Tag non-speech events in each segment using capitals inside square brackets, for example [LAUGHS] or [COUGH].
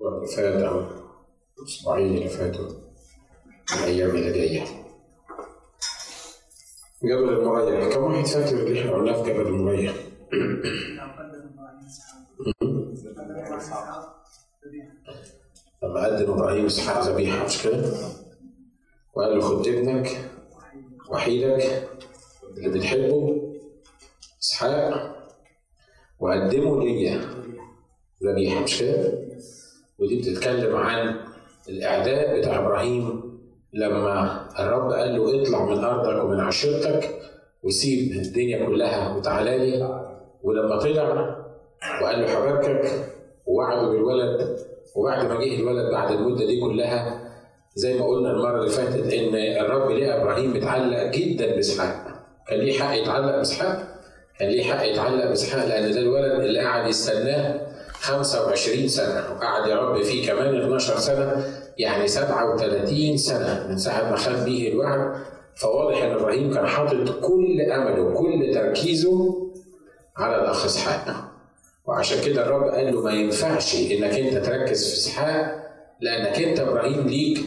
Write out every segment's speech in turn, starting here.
اللي فات أو الأسبوعين اللي فاتوا الأيام اللي جاية جبل المريح كم واحد فاكر اللي إحنا قلناه في جبل المريح؟ لما قدم إبراهيم إسحاق ذبيحه مش كده؟ وقال له خد ابنك وحيدك اللي بتحبه إسحاق وقدمه ليا ذبيحه مش كده؟ ودي بتتكلم عن الإعداء بتاع إبراهيم لما الرب قال له اطلع من أرضك ومن عشيرتك وسيب الدنيا كلها وتعالى لي. ولما طلع وقال له حبكك ووعده بالولد وبعد ما جه الولد بعد المدة دي كلها زي ما قلنا المرة اللي فاتت إن الرب ليه إبراهيم متعلق جدا بإسحاق. كان ليه حق يتعلق بإسحاق؟ كان ليه حق يتعلق بإسحاق لأن ده الولد اللي قعد يستناه 25 سنة. وقعد يربي فيه كمان 12 سنة يعني 37 سنة من ساعة ما خد بيه الوعد. فواضح إن إبراهيم كان حاطط كل أمله وكل تركيزه على الأخ إسحاق. وعشان كده الرب قال له ما ينفعش إنك أنت تركز في إسحاق لأنك أنت إبراهيم ليك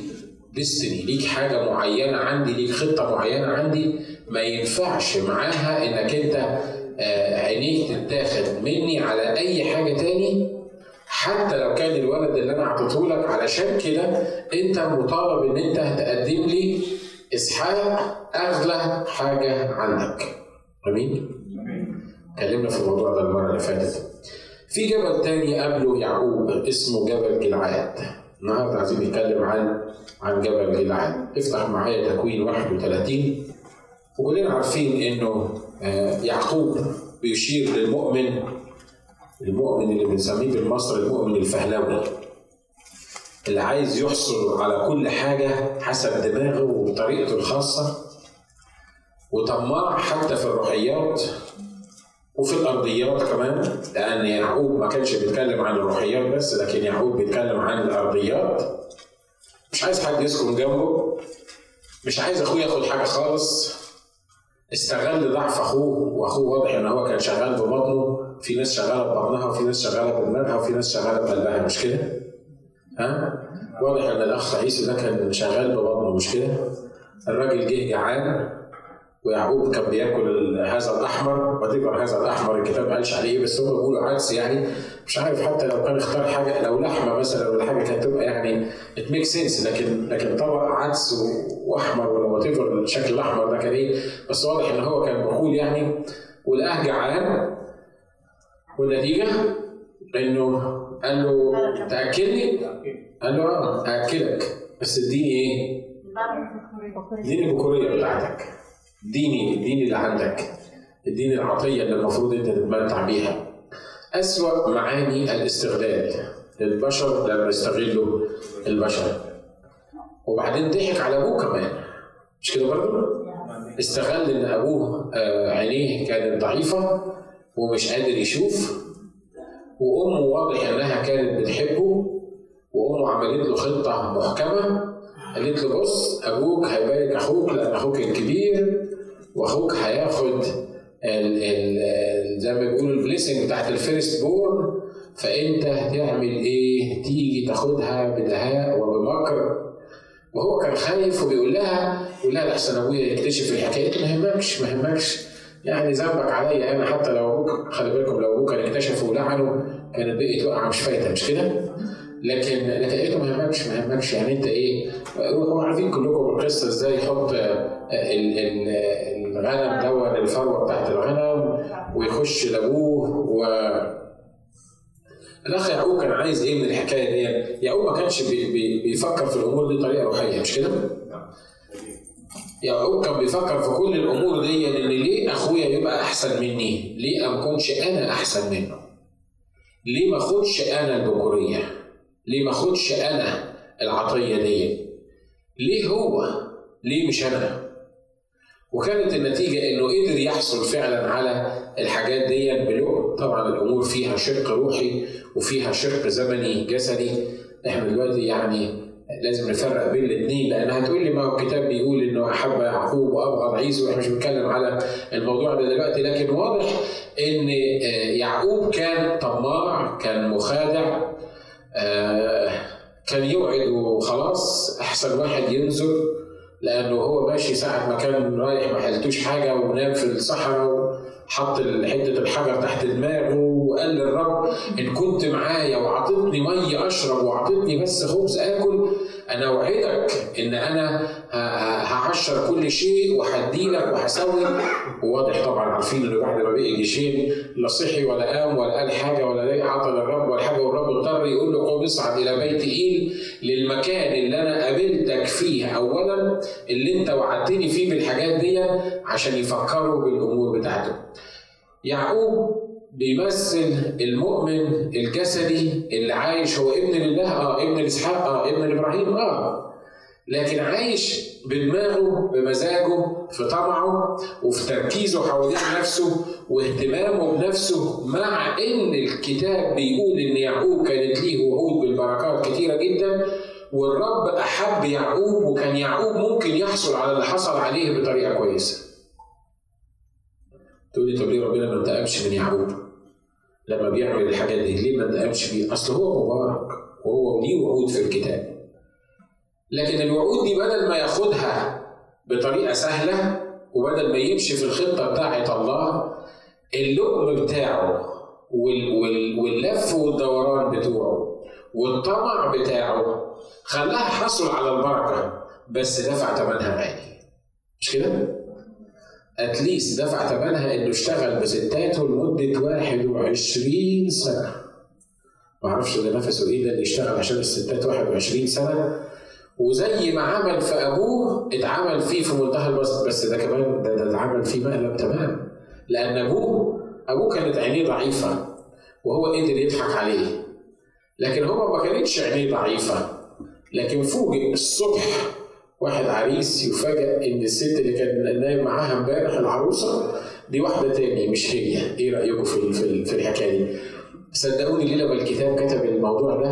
ديستني ليك حاجة معينة عندي ليك خطة معينة عندي. ما ينفعش معاها إنك أنت عينيك تتاخد مني على أي حاجة تاني حتى لو كان الولد اللي أنا اعطيته لك علشان كده أنت مطالب إن أنت تقدم لي إسحاق أغلى حاجة عندك. أمين؟ اتكلمنا في الموضوع ده المرة اللي فاتت. في جبل تاني قبله يعقوب اسمه جبل جلعاد. النهارده عايزين نتكلم عن عن جبل جلعاد. افتح معايا تكوين 31 وكلنا عارفين إنه يعقوب بيشير للمؤمن المؤمن اللي بنسميه بالمصري المؤمن الفهلوي اللي عايز يحصل على كل حاجة حسب دماغه وبطريقته الخاصة وطماع حتى في الروحيات وفي الأرضيات كمان لأن يعقوب ما كانش بيتكلم عن الروحيات بس لكن يعقوب بيتكلم عن الأرضيات. مش عايز حد يسكن جنبه مش عايز أخوه ياخد حاجة خالص. استغل ضعف أخوه وأخوه واضح إن هو كان شغال ببطنه. في ناس شغالة ببطنها وفي ناس شغالة بدماغها وفي ناس شغالة بقلبها مش كده؟ ها؟ واضح إن الأخ عيسى ده كان شغال ببطنه. مش كده؟ الراجل جه جعان ويعقوب كان بياكل هذا الأحمر. وذكر هذا الأحمر الكتاب قالش عليه بس هم بيقولوا عدس يعني. مش عارف حتى لو كان اختار حاجة لو لحمة مثلا ولا حاجة كانت تبقى يعني it make sense لكن لكن طبق عدس وأحمر ولا وات الشكل الأحمر ده كان إيه؟ بس واضح إن هو كان بخول يعني. ولقاه جعان والنتيجة؟ إنه قال له تاكلني؟ قال له آه ااكلك بس اديني إيه؟ اديني البكورية بتاعتك. اديني اديني اللي عندك. اديني العطية اللي المفروض انت تتمتع بيها. أسوأ معاني الاستغلال. للبشر لما يستغلوا البشر. وبعدين ضحك على أبوه كمان. مش كده برضه؟ استغل إن أبوه عينيه كانت ضعيفة. ومش قادر يشوف وأمه واضح إنها كانت بتحبه وأمه عملت له خطة محكمة قالت له بص أبوك هيبارك أخوك لأن أخوك الكبير وأخوك هياخد ال ال زي ما بيقولوا ال blessing بتاعت ال firstborn فأنت هتعمل إيه؟ تيجي تاخدها بدهاء وبمكر وهو كان خايف وبيقول لها يقول لها لحسن أبويا يكتشف الحكاية ما يهمكش ما يهمكش يعني ذنبك عليا أنا حتى لو أبوك خلي بالكم لو أبوك كان اكتشف ولعنه كانت بقيت وقعه مش فايته مش كده؟ لكن لكن ما يهمكش ما يهمكش يعني أنت إيه روحوا عارفين كلكم القصة إزاي يحط الغنم دون الفروه بتاعت الغنم ويخش لأبوه و الأخ يعقوب كان عايز إيه من الحكاية دي؟ يعقوب ما كانش بي بي بيفكر في الأمور دي بطريقة روحية مش كده؟ يعقوب كان بيفكر في كل الأمور دي ان ليه أخويا يبقى أحسن مني؟ ليه ما أكونش أنا أحسن منه؟ ليه ما أخدش أنا البكورية؟ ليه ما أخدش أنا العطية دي؟ ليه هو؟ ليه مش أنا؟ وكانت النتيجة إنه قدر يحصل فعلا على الحاجات دي بلغة طبعا الأمور فيها شق روحي وفيها شق زمني جسدي إحنا دلوقتي يعني لازم نفرق بين الاثنين لأن هتقول لي ما هو الكتاب بيقول إنه أحب يعقوب وأبغض عيسو وإحنا مش بنتكلم على الموضوع ده دلوقتي لكن واضح إن يعقوب كان طماع كان مخادع كان يوعد وخلاص أحسن واحد ينزل لأنه هو ماشي ساعة ما كان رايح ما حلتوش حاجة ونام في الصحراء حط حتة الحجر تحت دماغه وقال للرب إن كنت معايا وعطتني مية أشرب وعطتني بس خبز آكل أنا اوعدك إن أنا هعشر كل شيء وهديلك وهسوي وواضح طبعا عارفين انه بعد ما بقي جيشين لا صحي ولا قام ولا قال حاجة ولا عطل الرب ولا حاجة والرب اضطر يقول له قوم اصعد إلى بيت إيل للمكان اللي أنا قابلتك فيه اولا اللي أنت وعدتني فيه بالحاجات دي عشان يفكروا بالأمور بتاعته. يعقوب بيمثل المؤمن الجسدي اللي عايش هو ابن لله آه ابن لاسحاق آه ابن لابراهيم آه لكن عايش بدماغه بمزاجه في طمعه وفي تركيزه حوالين نفسه واهتمامه بنفسه مع إن الكتاب بيقول إن يعقوب كانت ليه وعود بالبركات كتيرة جدا والرب أحب يعقوب وكان يعقوب ممكن يحصل على اللي حصل عليه بطريقة كويسة. تقول لي طب ليه ربنا ما انتقمش من يعقوب؟ لما بيعمل الحاجات دي ليه ما انتقمش بيه؟ أصل هو مبارك وهو ليه وعود في الكتاب. لكن الوعود دي بدل ما ياخدها بطريقة سهلة وبدل ما يمشي في الخطة بتاعه الله اللقم بتاعه واللف والدوران بتوعه والطمع بتاعه خلاها حصل على البركة بس دفع ثمنها غالي مش كده؟ اتليست دفع ثمنها إنه اشتغل بستاته لمدة 21 سنة. معرفش ده نفسه إيه ده اللي اشتغل عشان الستات 21 سنة. وزي ما عمل في أبوه اتعمل فيه في منتهى البسط بس ده كمان ده, ده اتعمل فيه مقلب تمام. لأن أبوه أبوه كانت عينيه ضعيفة وهو قدر يضحك عليه. لكن هو ما كانتش عينيه ضعيفة. لكن فوجئ الصبح واحد عريس يفاجئ إن الست اللي كان نايم معاها امبارح العروسة دي واحدة تاني مش هي. إيه رأيكم في في الحكاية دي؟ صدقوني ليه لما الكتاب كتب الموضوع ده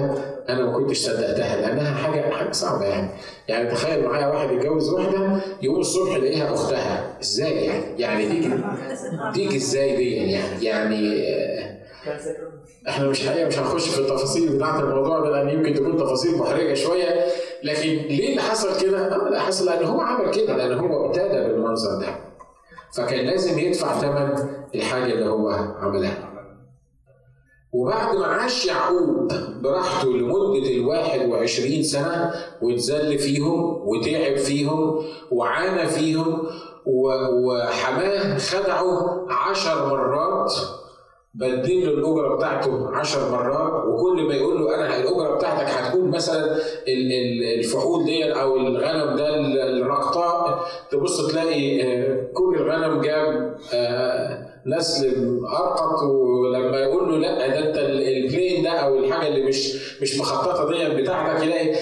أنا ما كنتش صدقتها لأنها حاجة حاجة صعبة يعني. يعني تخيل معايا واحد يتجوز واحدة يقوم الصبح يلاقيها أختها. إزاي يعني؟ يعني تيجي تيجي إزاي دي يعني؟ يعني إحنا مش حقيقة مش هنخش في التفاصيل بتاعت الموضوع ده لأن يمكن تكون تفاصيل محرجة شوية. لكن ليه اللي حصل كده؟ آه حصل لأن هو عمل كده لأن هو ابتدى بالمنظر ده فكان لازم يدفع ثمن الحاجة اللي هو عملها وبعد ما عاش يعقوب براحته لمدة الواحد وعشرين سنة واتذل فيهم وتعب فيهم وعانى فيهم وحماه خدعه عشر مرات بدل له الأجرة بتاعته عشر مرات وكل ما يقول له أنا الأجرة بتاعتك هتكون مثلا الفحول دي أو الغنم ده الرقطاء تبص تلاقي آه، كل الغنم جاب آه، نسل أرقط ولما يقول له لأ ده أنت البلين ده أو الحاجة اللي مش مش مخططة دي بتاعتك يلاقي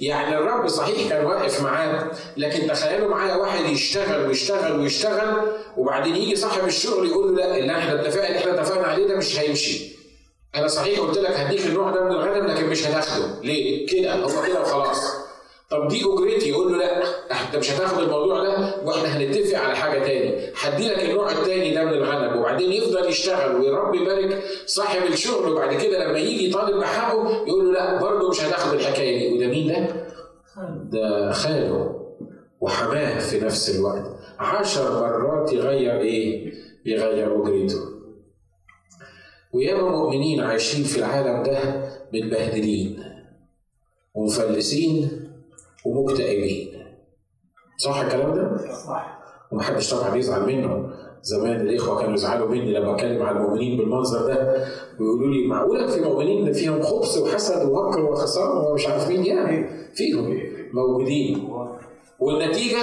يعني الرب صحيح كان واقف معاه لكن تخيلوا معايا واحد يشتغل ويشتغل ويشتغل وبعدين يجي صاحب الشغل يقول له لأ اللي إحنا اتفقنا إحنا اتفقنا عليه ده مش هيمشي. أنا صحيح قلت لك هديك النوع ده من الغنم لكن مش هتاخده. ليه؟ كده هو كده وخلاص. طب دي اجرتي يقول له لا انت مش هتاخد الموضوع ده وإحنا هنتفق على حاجة تاني. هدي لك النوع التاني ده من الغنم وبعدين يفضل يشتغل ويرب يبارك صاحب الشغل وبعد كده لما يجي طالب بحقه يقول له لا برضه مش هتاخد الحكاية دي. وده مين ده؟ ده خاله وحماه في نفس الوقت. عشر مرات يغير إيه؟ يغير اجرته وياما مؤمنين عايشين في العالم ده متبهدلين ومفلسين ومكتئبين. صح الكلام ده؟ صح. ومحدش طبعا يزعل منه. زمان الإخوة كانوا يزعلوا مني لما أتكلم على المؤمنين بالمنظر ده. ويقولوا لي معقولة في مؤمنين فيهم خبث وحسد ومكر وخسارة ومش عارف مين يعني؟ فيهم موجودين. والنتيجة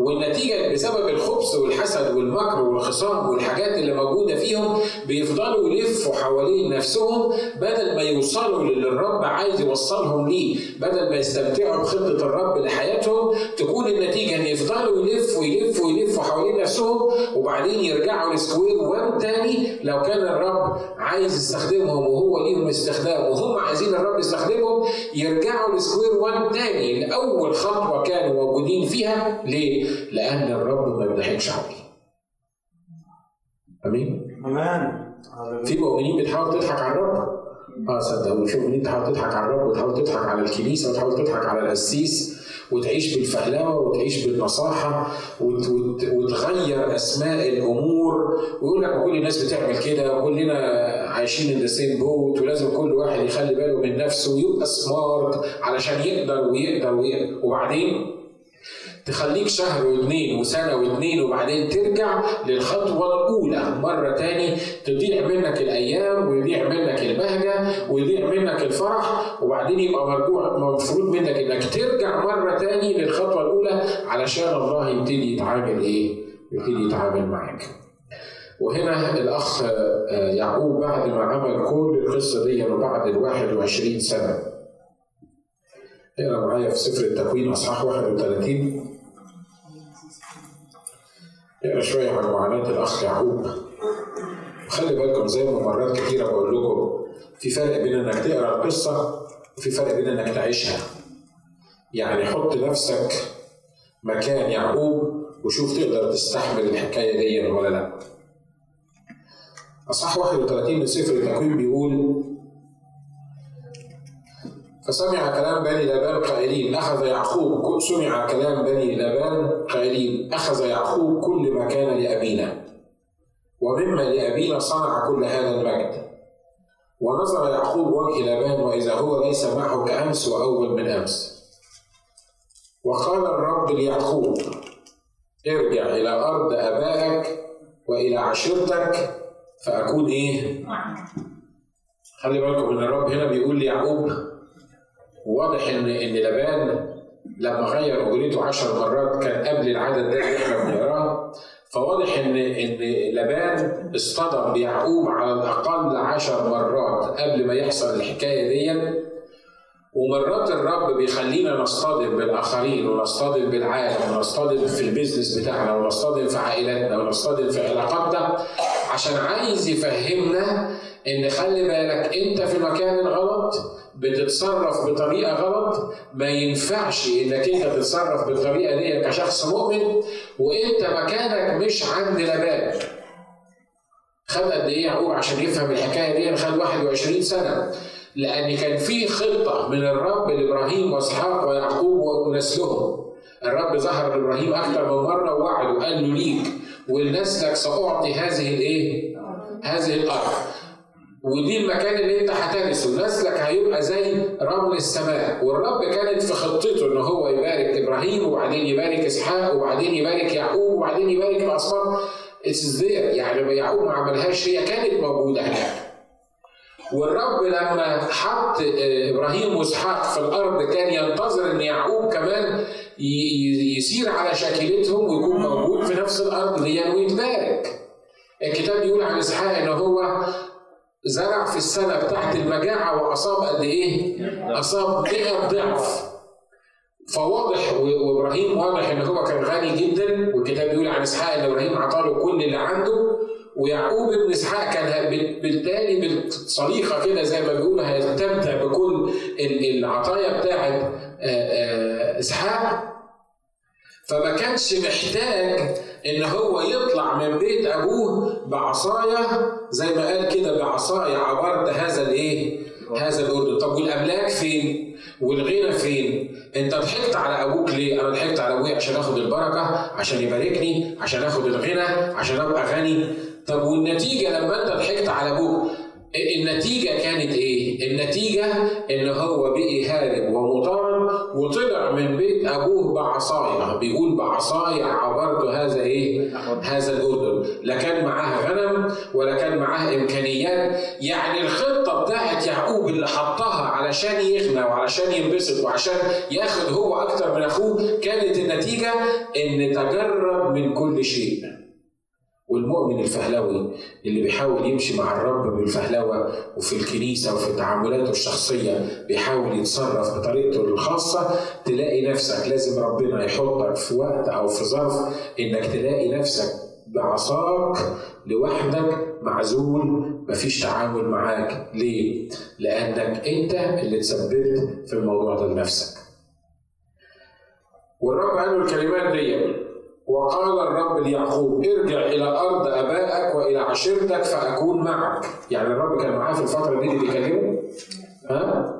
والنتيجة بسبب الخبث والحسد والمكر والخصام والحاجات اللي موجودة فيهم بيفضلوا يلفوا حوالين نفسهم بدل ما يوصلوا للي الرب عايز يوصلهم ليه بدل ما يستمتعوا بخطة الرب لحياتهم تكون النتيجة إن يفضلوا يلفوا يلفوا يلفوا حوالين نفسهم وبعدين يرجعوا ل square one تاني لو كان الرب عايز يستخدمهم وهو ليهم استخدام وهم عايزين الرب يستخدمهم يرجعوا ل square one تاني لأول خطوة كانوا موجودين فيها ليه؟ لأن الرب ما بيضحكش عليه. أمين؟ أمان في مؤمنين بتحاول تضحك على الرب. آه صدقوني شوف ان انت تحاول تضحك على الرب وتحاول تضحك على الكنيسة وتحاول تضحك على القسيس وتعيش بالفهلوة وتعيش بالنصاحة وت وت وتغير أسماء الأمور. ويقول لك كل الناس بتعمل كده وكلنا عايشين ان سيم بوت ولازم كل واحد يخلي باله من نفسه ويبقى سمارت علشان يقدر ويقدر ويقدر. وبعدين تخليك شهر واثنين وسنة واثنين وبعدين ترجع للخطوة الأولى مرة تاني تضيع منك الأيام ويضيع منك البهجة ويضيع منك الفرح وبعدين يبقى مرجوع المفروض منك إنك ترجع مرة تاني للخطوة الأولى علشان الله يبتدي يتعامل إيه؟ يبتدي يتعامل معاك. وهنا الأخ يعقوب بعد ما عمل كل القصة دي وبعد ال 21 سنة اقرا معايا في سفر التكوين أصحاح 31 اقرا شوية عن معاناه الأخ يعقوب. خلي بالكم زي ما مرات كتيرة بقول لكم في فرق بين إنك تقرأ القصة وفي فرق بين إنك تعيشها. يعني حط نفسك مكان يعقوب وشوف تقدر تستحمل الحكاية دي ولا لأ. أصحاح 31 من سفر التكوين بيقول فسمع كلام بني لابان قائلين أخذ يعقوب سمع كلام بني لابان قائلين أخذ يعقوب كل ما كان لأبينا. ومما لأبينا صنع كل هذا المجد. ونظر يعقوب وجه لابان وإذا هو ليس معه كأمس وأول من أمس. وقال الرب ليعقوب ارجع إلى أرض آبائك وإلى عشيرتك فأكون إيه؟ خلي بالكم إن الرب هنا بيقول ليعقوب واضح ان إن لبان لما غير اجرته عشر مرات كان قبل العدد ده اللي إحنا بنقراه. فواضح ان إن لبان اصطدم بيعقوب على الأقل عشر مرات قبل ما يحصل الحكاية دي ومرات الرب بيخلينا نصطدم بالآخرين ونصطدم بالعالم ونصطدم في البيزنس بتاعنا ونصطدم في عائلاتنا ونصطدم في علاقاتنا عشان عايز يفهمنا إن خلي بالك أنت في المكان الغلط بتتصرف بطريقة غلط ما ينفعش إنك أنت تتصرف بالطريقة دي كشخص مؤمن وأنت مكانك مش عند لبان خد قد إيه يعقوب عشان يفهم الحكاية دي؟ خد 21 سنة. لأن كان في خطة من الرب لإبراهيم وإسحاق ويعقوب ونسلهم. الرب ظهر لإبراهيم أكثر من مرة ووعده وقال له ليك ولنسلك سأعطي هذه الإيه؟ هذه الأرض. ودي المكان اللي انت هترثه نسلك هيبقى زي رمل السماء. والرب كانت في خطته إن هو يبارك إبراهيم وبعدين يبارك إسحاق وبعدين يبارك يعقوب وبعدين يبارك الاصنام it's there يعني يعقوب ما عملهاش هي كانت موجودة هناك. والرب لما حط إبراهيم وإسحاق في الأرض كان ينتظر إن يعقوب كمان يسير على شاكلتهم ويكون موجود في نفس الأرض دي ويتبارك. الكتاب بيقول عن إسحاق إن هو زرع في السنة بتاعت المجاعة وأصاب قد إيه؟ أصاب 100 ضعف. فواضح وإبراهيم واضح إن هو كان غني جدا والكتاب بيقول عن إسحاق إن إبراهيم أعطاه كل اللي عنده ويعقوب ابن إسحاق كان بالتالي بالصليقة كده زي ما بيقولوا هيستمتع بكل العطايا بتاعت إسحاق فما كانش محتاج إن هو يطلع من بيت أبوه بعصاية زي ما قال كده بعصاية عبرت هذا الإيه؟ هذا الأردن، طب والأملاك فين؟ والغنى فين؟ أنت ضحكت على أبوك ليه؟ أنا ضحكت على أبويا عشان آخد البركة، عشان يباركني، عشان آخد الغنى، عشان أبقى غني. طب والنتيجة لما أنت ضحكت على أبوك النتيجة كانت إيه؟ النتيجة إن هو بقي هارب ومطارد وطلع من بيت أبوه بعصاية، بيقول بعصاية عبرت هذا إيه؟ هذا الأردن، لا كان معاه غنم ولا كان معاه إمكانيات، يعني الخطة بتاعت يعقوب اللي حطها علشان يغنى وعلشان ينبسط وعشان ياخد هو أكتر من أخوه، كانت النتيجة إن تجرب من كل شيء. والمؤمن الفهلوي اللي بيحاول يمشي مع الرب بالفهلوة وفي الكنيسة وفي تعاملاته الشخصية بيحاول يتصرف بطريقته الخاصة تلاقي نفسك لازم ربنا يحطك في وقت أو في ظرف إنك تلاقي نفسك بعصاك لوحدك معزول مفيش تعامل معاك ليه؟ لأنك أنت اللي تسببت في الموضوع ده لنفسك. والرب قال الكلمات دي وقال الرب ليعقوب ارجع إلى أرض آبائك وإلى عشيرتك فأكون معك. يعني الرب كان معاه في الفترة دي اللي بيكلمه ها؟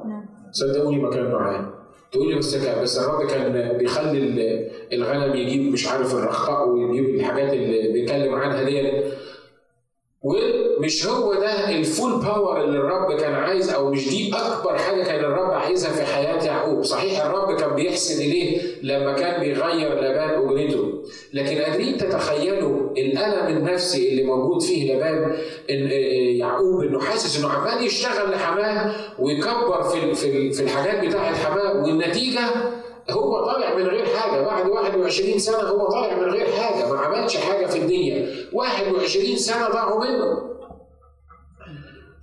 صدقوني ما كان معاه. تقول لي بس بس الرب كان بيخلي الغنم يجيب مش عارف الرخاء ويجيب الحاجات اللي بيتكلم عنها دي ومش هو ده ال full power اللي الرب كان عايز أو مش دي أكبر حاجة كان الرب عايزها في حياة يعقوب، صحيح الرب كان بيحسن إليه لما كان بيغير لبان أجرته، لكن قادرين تتخيلوا الألم النفسي اللي موجود فيه لبان إن يعقوب؟ إنه حاسس إنه عمال يشتغل لحماه ويكبر في في الحاجات بتاعت حماه والنتيجة هو طالع من غير حاجة. بعد 21 سنة هو طالع من غير حاجة ما عملش حاجة في الدنيا. 21 سنة ضاعوا منه.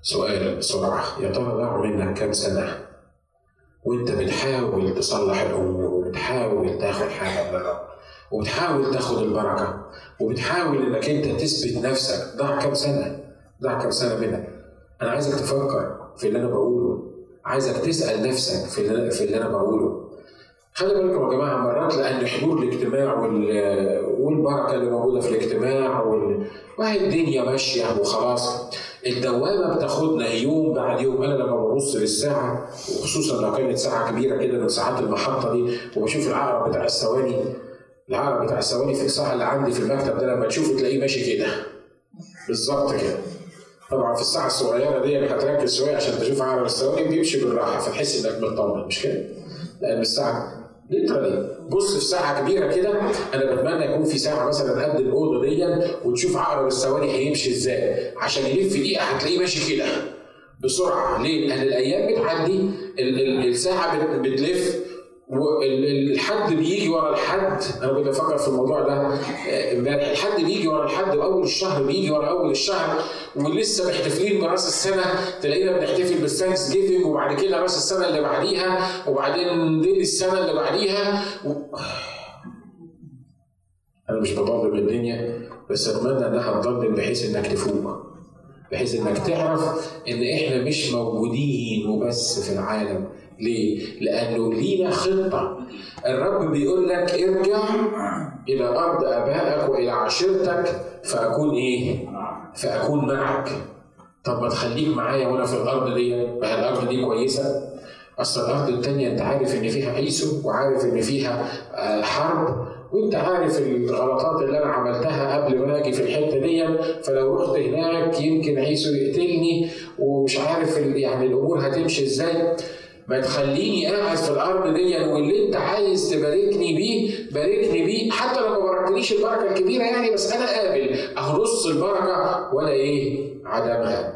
سؤال بسرعة. يا ترى ضاعوا منك كام سنة؟ وانت بتحاول تصلح الأمور وبتحاول تاخد حاجة من وبتحاول تاخد البركة وبتحاول إنك أنت تثبت نفسك. ضاع كام سنة؟ ضاع كام سنة منك؟ أنا عايزك تفكر في اللي أنا بقوله. عايزك تسأل نفسك في اللي, في اللي أنا بقوله. خلي بالكم يا جماعة مرات لأن حضور الاجتماع والبركة اللي موجودة في الاجتماع وال... وهي الدنيا ماشية وخلاص. الدوامة بتاخدنا يوم بعد يوم. أنا لما ببص للساعة وخصوصا لو كانت ساعة كبيرة كده من ساعات المحطة دي وبشوف العقرب بتاع الثواني العقرب بتاع الثواني في الساعة اللي عندي في المكتب ده لما تشوفه تلاقيه ماشي كده. بالظبط كده. طبعا في الساعة الصغيرة دي هتركز شوية عشان تشوف عقرب الثواني بيمشي بالراحة فتحس إنك مطمن مش كده؟ لأن الساعة ليترالي بص في ساعة كبيرة كده أنا بتمنى يكون في ساعة مثلا قد الأوضة دي وتشوف عقرب الثواني هيمشي إزاي عشان يلف دقيقه هتلاقيه ماشي كده بسرعة ليه؟ لأن الأيام بتعدي الساعة بتلف الحد بيجي ورا الحد. أنا كنت بفكر في الموضوع ده إمبارح. الحد بيجي ورا الحد وأول الشهر بيجي ورا أول الشهر. ولسه محتفلين براس السنة. تلاقينا بنحتفل بال Thanksgiving وبعد كده راس السنة اللي بعديها وبعدين دي السنة اللي بعديها. و... أنا مش بضلم الدنيا بس أتمنى إنها تضلم بحيث إنك تفوق بحيث إنك تعرف إن إحنا مش موجودين وبس في العالم. ليه؟ لأنه لينا خطة. الرب بيقول لك ارجع إلى أرض آبائك وإلى عشيرتك فأكون إيه؟ فأكون معك. طب ما تخليك معايا وأنا في الأرض دي ما الأرض دي كويسة؟ أصل الأرض التانية أنت عارف إن فيها عيسو وعارف إن فيها حرب وأنت عارف الغلطات اللي أنا عملتها قبل ما أجي في الحتة دي فلو رحت هناك يمكن عيسو يقتلني ومش عارف يعني الأمور هتمشي إزاي. ما تخليني قاعد في الأرض دي واللي أنت عايز تباركني بيه باركني بيه. حتى لو ما باركتنيش البركة الكبيرة يعني بس أنا قابل. اهو نص البركة ولا إيه؟ عدمها.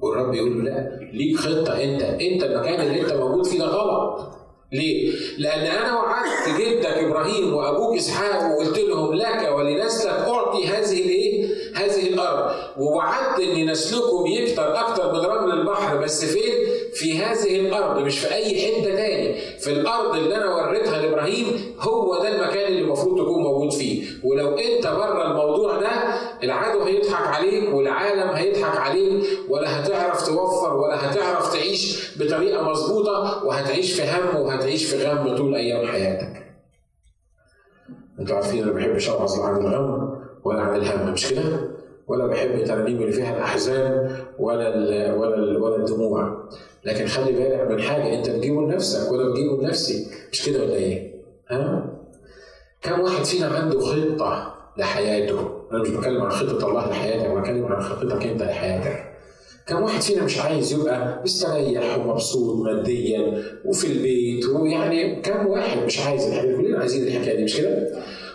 والرب يقول له لا ليك خطة أنت. أنت المكان اللي أنت موجود فيه ده غلط. ليه؟ لأن أنا وعدت جدك إبراهيم وأبوك إسحاق وقلت لهم لك ولنسلك أعطي هذه الإيه؟ هذه الأرض، ووعدت إن نسلكم يكتر أكتر من رمل البحر بس فين؟ في هذه الأرض مش في أي حتة تاني، في الأرض اللي أنا وريتها لإبراهيم هو ده المكان اللي المفروض تكون موجود فيه، ولو أنت بره الموضوع ده العدو هيضحك عليك والعالم هيضحك عليك ولا هتعرف توفر ولا هتعرف تعيش بطريقة مظبوطة وهتعيش في هم وهتعيش في غم طول أيام حياتك. أنتوا عارفين أنا ما بحبش اوعظ عن الغم ولا عن الهم مش كده؟ ولا بحب الترانيم اللي فيها الأحزان ولا ال ولا ال ولا الدموع لكن خلي بالك من حاجة انت بتجيبه لنفسك ولا بتجيبه لنفسي مش كده ولا إيه؟ ها؟ كم واحد فينا عنده خطة لحياته؟ أنا مش بتكلم عن خطة الله لحياتك أنا بتكلم عن خطتك أنت لحياتك. كم واحد فينا مش عايز يبقى مستريح ومبسوط ماديا وفي البيت ويعني كم واحد مش عايز الحكاية كلنا عايزين الحكاية دي مش كده؟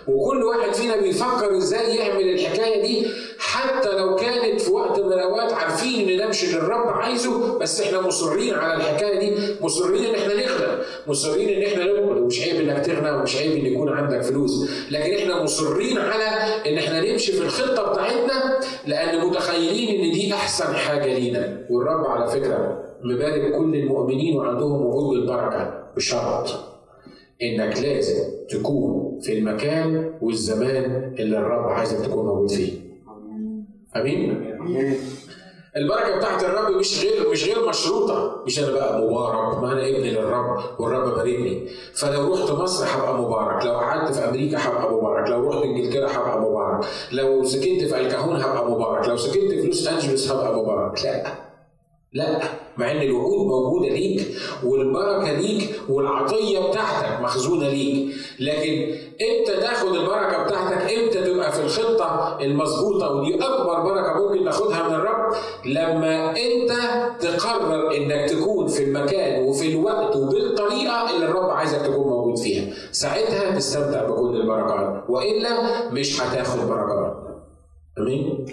وكل واحد فينا بيفكر إزاي يعمل الحكاية دي حتى لو كانت في وقت من الأوقات عارفين إن ده مش اللي الرب عايزه بس إحنا مصرين على الحكاية دي مصرين إن إحنا نغنى مصرين إن إحنا ناكل ومش عيب إنك تغنى ومش عيب إن يكون عندك فلوس لكن إحنا مصرين على إن إحنا نمشي في الخطة بتاعتنا لأن متخيلين إن دي أحسن حاجة لينا. والرب على فكرة مبارك كل المؤمنين وعندهم وعود بالبركه بشرط إنك لازم تكون في المكان والزمان اللي الرب عايزك تكون موجود فيه. آمين؟ البركة بتاعت الرب مش غير مش غير مشروطة. مش أنا بقى مبارك ما أنا ابن للرب والرب باركني. فلو رحت مصر هبقى مبارك. لو قعدت في أمريكا هبقى مبارك. لو رحت إنجلترا هبقى مبارك. لو سكنت في الكهون هبقى مبارك. لو سكنت في لوس أنجلوس هبقى مبارك. لا. لا مع إن الوعود موجودة ليك والبركة ليك والعطية بتاعتك مخزونة ليك. لكن إمتى تاخد البركة بتاعتك؟ إمتى تبقى في الخطة المظبوطة؟ ودي أكبر بركة ممكن تاخدها من الرب لما إنت تقرر إنك تكون في المكان وفي الوقت وبالطريقة اللي الرب عايزك تكون موجود فيها. ساعتها تستمتع بكل البركات. والا مش هتاخد بركات. آمين.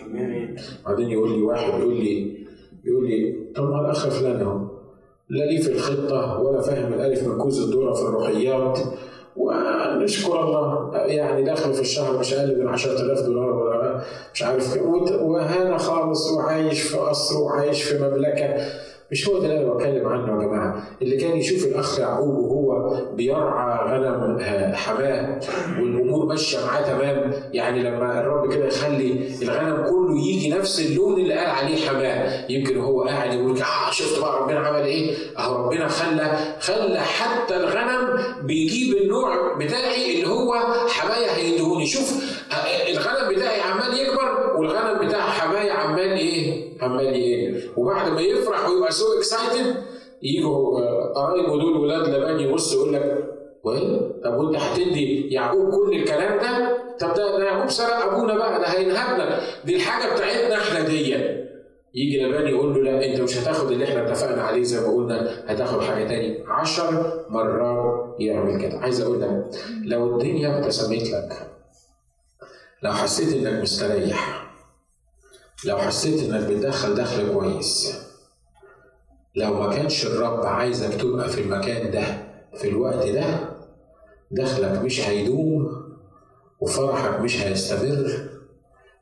بعدين يقول لي واحد يقول لي يقول لي طب ما الأخ فلان أهو لا ليه في الخطة ولا فاهم الالف من كوز الذرة في الروحيات ونشكر الله يعني دخل في الشهر مش أقل من 10000 دولار ولا مش عارف وهنا خالص وعايش في قصر وعايش في مملكة. مش هو ده اللي أنا بتكلم عنه يا جماعة. اللي كان يشوف الأخ يعقوب وهو بيرعى غنم حماة والأمور ماشية معاه تمام يعني لما الرب كده يخلي الغنم كله يجي نفس اللون اللي قال عليه حماة. يمكن هو قاعد يقول آه شفت بقى ربنا عمل إيه؟ أهو ربنا خلى خلى حتى الغنم بيجيب النوع بتاعي اللي هو حمايه هيديهوني. شوف الغنم بتاعي عمال يكبر والغنم بتاع حمايه عمال إيه؟ عمال إيه؟ وبعد ما يفرح ويبقى so excited يجوا قرايبه دول ولاد لبان يبص يقول لك وين؟ طب وانت هتدي يعقوب كل الكلام ده؟ طب ده, ده يعقوب سرق أبونا بقى ده هينهبنا دي الحاجة بتاعتنا إحنا دي يجي لبان يقول له لا انت مش هتاخد اللي إحنا اتفقنا عليه زي ما قلنا هتاخد حاجة تاني عشر مرات يعمل كده عايز أقول لك لو الدنيا ابتسمت لك لو حسيت إنك مستريح لو حسيت إنك بتدخل دخل كويس لو ما كانش الرب عايزك تبقى في المكان ده في الوقت ده دخلك مش هيدوم وفرحك مش هيستمر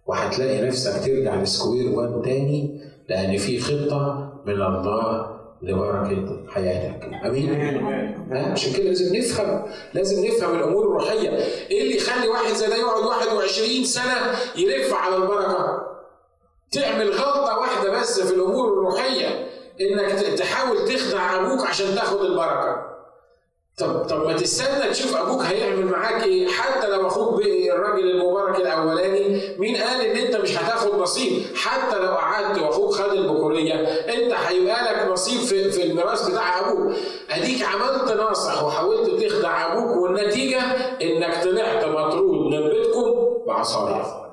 وهتلاقي نفسك ترجع لسكوير وان تاني لأن في خطة من الله لبركة حياتك. أمين؟ عشان كده لازم نفهم لازم نفهم الأمور الروحية. إيه اللي يخلي واحد زي ده يقعد 21 سنة يلف على البركة؟ تعمل غلطة واحدة بس في الأمور الروحيه إنك تحاول تخدع أبوك عشان تاخد البركة. طب طب ما تستنى تشوف أبوك هيعمل معاك إيه حتى لو أخوك الراجل المبارك الأولاني مين قال إن أنت مش هتاخد نصيب؟ حتى لو قعدت وأخوك خد البكوريه أنت هيبقى لك نصيب في, في الميراث بتاع أبوك. أديك عملت ناصح وحاولت تخدع أبوك والنتيجة إنك طلعت مطرود من بيتكم بعصاية.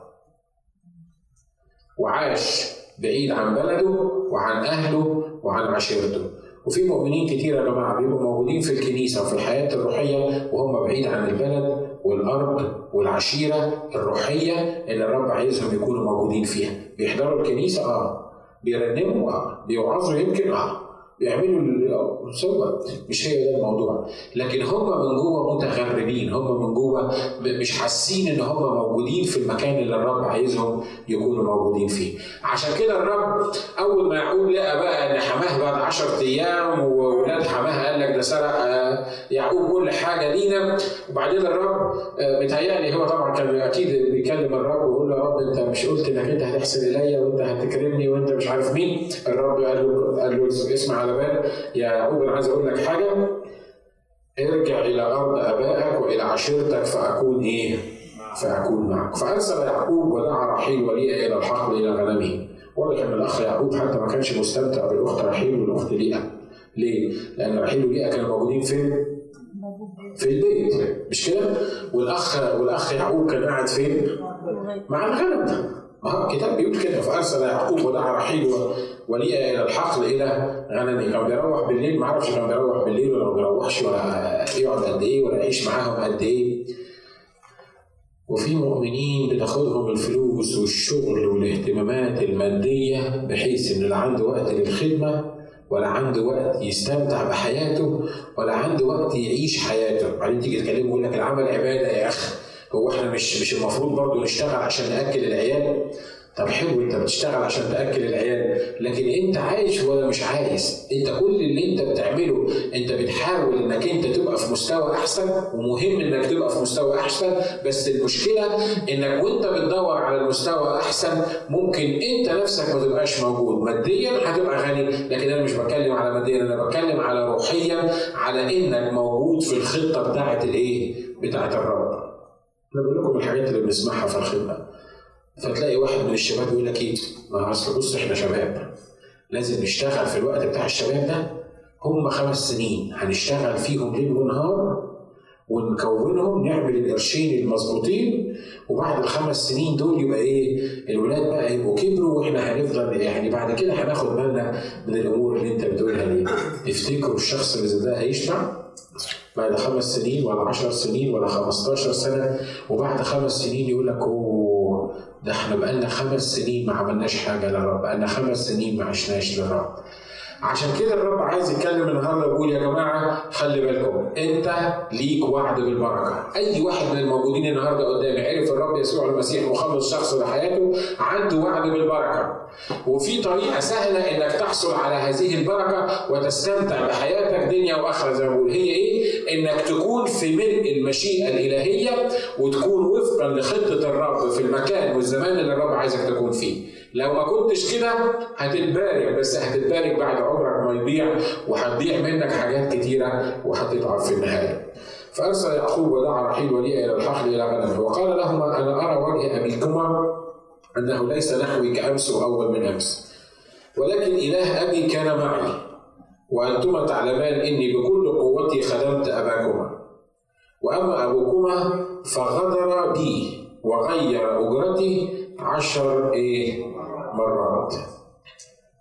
وعاش بعيد عن بلده وعن أهله وعن عشيرته. وفي مؤمنين كتير يا جماعة بيبقوا موجودين في الكنيسة وفي الحياة الروحية وهم بعيد عن البلد والأرض والعشيرة الروحية اللي الرب عايزهم يكونوا موجودين فيها. بيحضروا الكنيسة آه. بيرنموا آه. بيوعظوا يمكن آه. بيعملوا سوا مش هي ده الموضوع. لكن هم من جوه متغربين هم من جوه مش حاسين إن هم موجودين في المكان اللي الرب عايزهم يكونوا موجودين فيه. عشان كده الرب أول ما يعقوب لقى بقى إن حماه بعد 10 أيام وولاد حماه قال لك ده سرق يعقوب كل حاجة لينا. وبعدين الرب متهيألي هو طبعا كان أكيد بيكلم الرب ويقول له يا رب أنت مش قلت إنك أنت هتحسن الي وأنت هتكرمني وأنت مش عارف مين؟ الرب قال له قال له اسمع على يا يعقوب أنا عايز أقول لك حاجة ارجع إلى أرض آبائك وإلى عشيرتك فأكون إيه؟ فأكون معك فأرسل يعقوب ودعا رحيل وليئه إلى الحقل إلى غنمه واضح إن الأخ يعقوب حتى ما كانش مستمتع بالأخت رحيل والأخت ليئة ليه؟ لأن رحيل وليئة كانوا موجودين فين؟ في البيت مش كده؟ والأخ والأخ يعقوب كان قاعد فين؟ مع الغنم آه الكتاب بيقول كده فأرسل يعقوب ودعا رحيل وليئه إلى الحقل إلى غنمه. كان بيروح بالليل ما أعرفش كان بيروح بالليل ولا ما بيروحش ولا يقعد قد إيه ولا يعيش معاهم قد إيه. وفي مؤمنين بتاخدهم الفلوس والشغل والاهتمامات المادية بحيث إن لا عنده وقت للخدمة ولا عنده وقت يستمتع بحياته ولا عنده وقت يعيش حياته. بعدين تيجي تكلمه يقول لك العمل عبادة يا أخي. هو إحنا مش مش المفروض برضه نشتغل عشان نأكل العيال؟ طب حلو انت بتشتغل عشان تأكل العيال لكن انت عايش ولا مش عايز؟ انت كل اللي انت بتعمله انت بتحاول انك انت تبقى في مستوى أحسن ومهم انك تبقى في مستوى أحسن بس المشكلة انك وانت بتدور على المستوى أحسن ممكن انت نفسك ما تبقاش موجود. ماديا هتبقى غني لكن أنا مش بتكلم على ماديا أنا بتكلم على روحيا على انك موجود في الخطة بتاعه الايه؟ بتاعه الرب. أنا بقول لكم الحاجات اللي بنسمعها في الخدمة. فتلاقي واحد من الشباب يقول لك إيه؟ ما أصل بص إحنا شباب. لازم نشتغل في الوقت بتاع الشباب ده. هم خمس سنين. هنشتغل فيهم ليل ونهار ونكونهم نعمل القرشين المظبوطين وبعد الخمس سنين دول يبقى إيه؟ الولاد بقى يبقوا كبروا وإحنا هنفضل يعني بعد كده هناخد بالنا من الأمور اللي أنت بتقولها دي. تفتكروا الشخص اللي زي ده هيشبع؟ بعد خمس سنين ولا عشر سنين ولا 15 سنة وبعد خمس سنين يقول لك أوه ده إحنا بقالنا خمس سنين ما عملناش حاجة للرب بقالنا خمس سنين ما عشناش للرب عشان كده الرب عايز يتكلم النهارده ويقول يا جماعة خلي بالكم انت ليك وعد بالبركة. أي واحد من الموجودين النهارده قدامي عرف الرب يسوع المسيح مخلص شخص لحياته عنده وعد بالبركة. وفي طريقة سهلة إنك تحصل على هذه البركة وتستمتع بحياتك دنيا وآخرة زي ما بقول. هي إيه؟ إنك تكون في ملء المشيئة الإلهية وتكون وفقا لخطة الرب في المكان والزمان اللي الرب عايزك تكون فيه. لو ما كنتش كده هتتبارك بس هتتبارك بعد عمرك ما يضيع وهتضيع منك حاجات كتيرة وهتتعب في النهاية. فأرسل يعقوب ودعا رحيل وليا إلى الحقل إلى غنمه وقال لهما أنا أرى وجه أبيكما أنه ليس نحوي كأمس وأول من أمس. ولكن إله أبي كان معي وأنتما تعلمان إني بكل قوتي خدمت أباكما. وأما أبوكما فغدر بي وغير أجرتي عشر إيه؟ مرات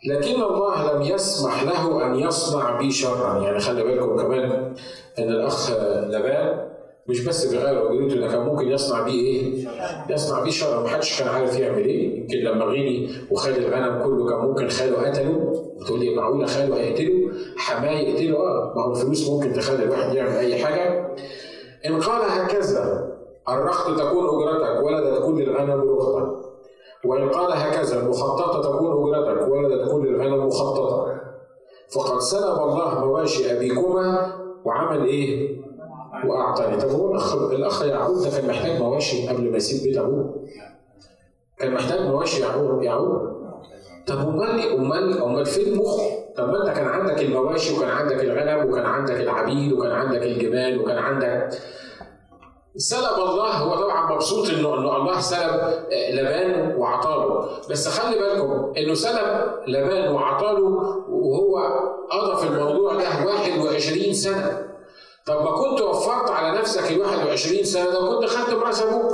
لكن الله لم يسمح له أن يصنع بي شرا. يعني خلي بالكم كمان إن الأخ لبان مش بس بيغير اجرته ده كان ممكن يصنع بيه إيه؟ يصنع بيه شر ما حدش كان عارف يعمل إيه. يمكن لما غني وخد الغنم كله كان ممكن خاله قتله. بتقول لي معقولة خاله هيقتله؟ حماه يقتله؟ آه. ما هو الفلوس ممكن تخلي الواحد يعمل أي حاجة. إن قال هكذا الرخت تكون أجرتك ولدت كل الغنم رخطه وإن قال هكذا المخططة تكون أجرتك ولدت كل الغنم مخططة فقد سلب الله مواشي أبيكما وعمل إيه؟ وأعطاني. طب هو الأخ الأخ يعقوب ده كان محتاج مواشي قبل ما يسيب بيت أبوه؟ كان محتاج مواشي يعقوب يعقوب؟ طب أمال امال أمال فين مخه؟ طب ما أنت كان عندك المواشي وكان عندك الغنم وكان عندك العبيد وكان عندك الجمال وكان عندك سلب الله هو طبعا مبسوط انه إنه الله سلب لبان وعطاله. بس خلي بالكم إنه سلب لبان وعطاله وهو قضى في الموضوع ده 21 سنة. طب ما كنت وفرت على نفسك ال 21 سنة لو كنت خدت برأس أبوك.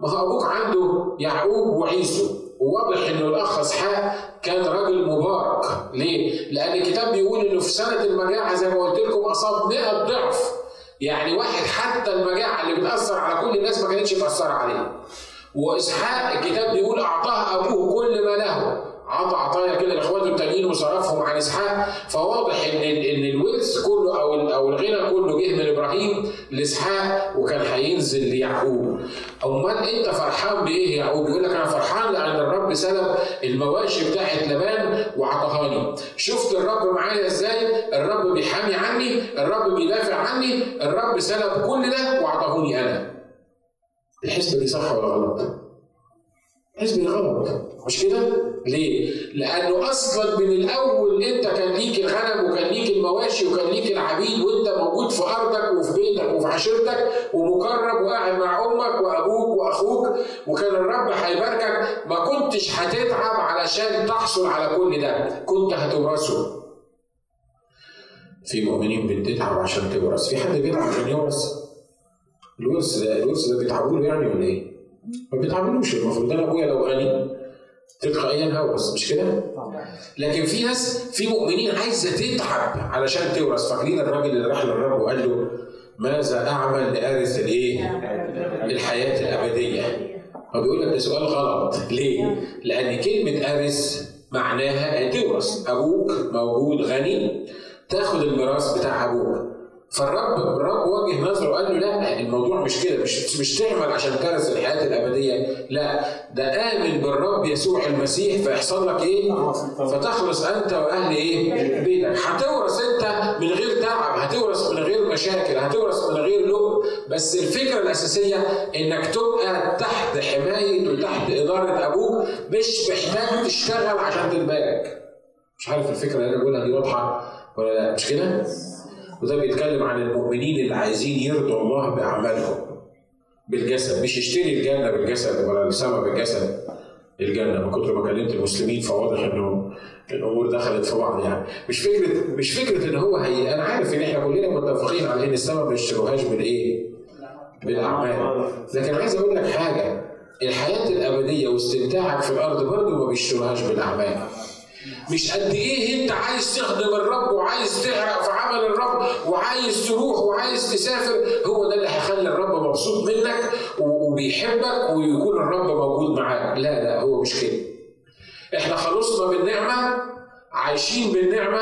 ما هو أبوك عنده يعقوب وعيسو. وواضح إنه الاخ اسحاق كان راجل مبارك. ليه؟ لأن الكتاب بيقول إنه في سنة المجاعة زي ما قلت لكم أصاب 100 ضعف. يعني واحد حتى المجاعة اللي بتأثر على كل الناس ما كانتش مأثرة عليه. وإسحاق الكتاب بيقول أعطاه أبوه كل ما له. عطى عطايا كده لاخواته التانيين وصرفهم عن إسحاق فواضح إن إن الورث كله أو أو الغنى كله جه من إبراهيم لإسحاق وكان هينزل ليعقوب. أمال أنت فرحان بإيه يعقوب؟ يقول لك أنا فرحان لأن الرب سلب المواشي بتاعت لبان وعطاهاني. شفت الرب معايا إزاي؟ الرب بيحامي عني، الرب بيدافع عني، الرب سلب كل ده وعطاهوني أنا. الحسبه دي صح ولا غلط؟ الحسبه دي غلط مش كده؟ ليه؟ لأنه أصلا من الأول أنت كان ليك الغنم وكان ليك المواشي وكان ليك العبيد وأنت موجود في أرضك وفي بيتك وفي عشيرتك ومكرم وقاعد مع أمك وأبوك وأخوك وكان الرب هيباركك ما كنتش هتتعب علشان تحصل على كل ده كنت هتورثه. في مؤمنين بتتعب عشان تورث، في حد بيتعب عشان يورث؟ الورث ده الورث ده بيتعبوا له يعني ولا إيه؟ ما بيتعبلوش المفروض أنا أبويا لو غني تلقائيا هوس مش كده؟ لكن في ناس في مؤمنين عايزة تتعب علشان تورث فاكرين الراجل اللي راح للرب وقال له ماذا أعمل لآرث الإيه؟ الحياة الأبدية. هو بيقول لك ده سؤال غلط ليه؟ لأن كلمة آرث معناها تورث أبوك موجود غني تاخد الميراث بتاع أبوك فالرب الرب وجه نظره وقال له لا الموضوع مش كده مش مش تعمل عشان ترث الحياة الأبدية لا ده آمن بالرب يسوع المسيح فيحصل لك إيه؟ فتخلص أنت وأهل إيه؟ بيتك هتورث أنت من غير تعب هتورث من غير مشاكل هتورث من غير لؤم بس الفكرة الأساسية إنك تبقى تحت حماية وتحت إدارة أبوك مش محتاج تشتغل عشان تتبارك مش عارف الفكرة اللي أنا بقولها دي واضحة ولا لأ مش كده؟ وده بيتكلم عن المؤمنين اللي عايزين يرضوا الله بأعمالهم. بالجسد مش يشتري الجنة بالجسد ولا السماء بالجسد الجنة. من كتر ما كلمت المسلمين فواضح إنه الأمور دخلت في بعض يعني. مش فكرة مش فكرة إن هو هي أنا عارف إن إحنا كلنا متفقين على إن السماء ما يشتروهاش بالايه؟ بالأعمال. لكن عايز أقول لك حاجة الحياة الأبدية واستمتاعك في الأرض برضه ما بيشتروهاش بالأعمال. مش قد إيه انت عايز تخدم الرب وعايز تحرق في عمل الرب وعايز تروح وعايز تسافر هو ده اللي هيخلي الرب مبسوط منك وبيحبك ويكون الرب موجود معاك. لا لا هو مش كده. إحنا خلصنا بالنعمة عايشين بالنعمة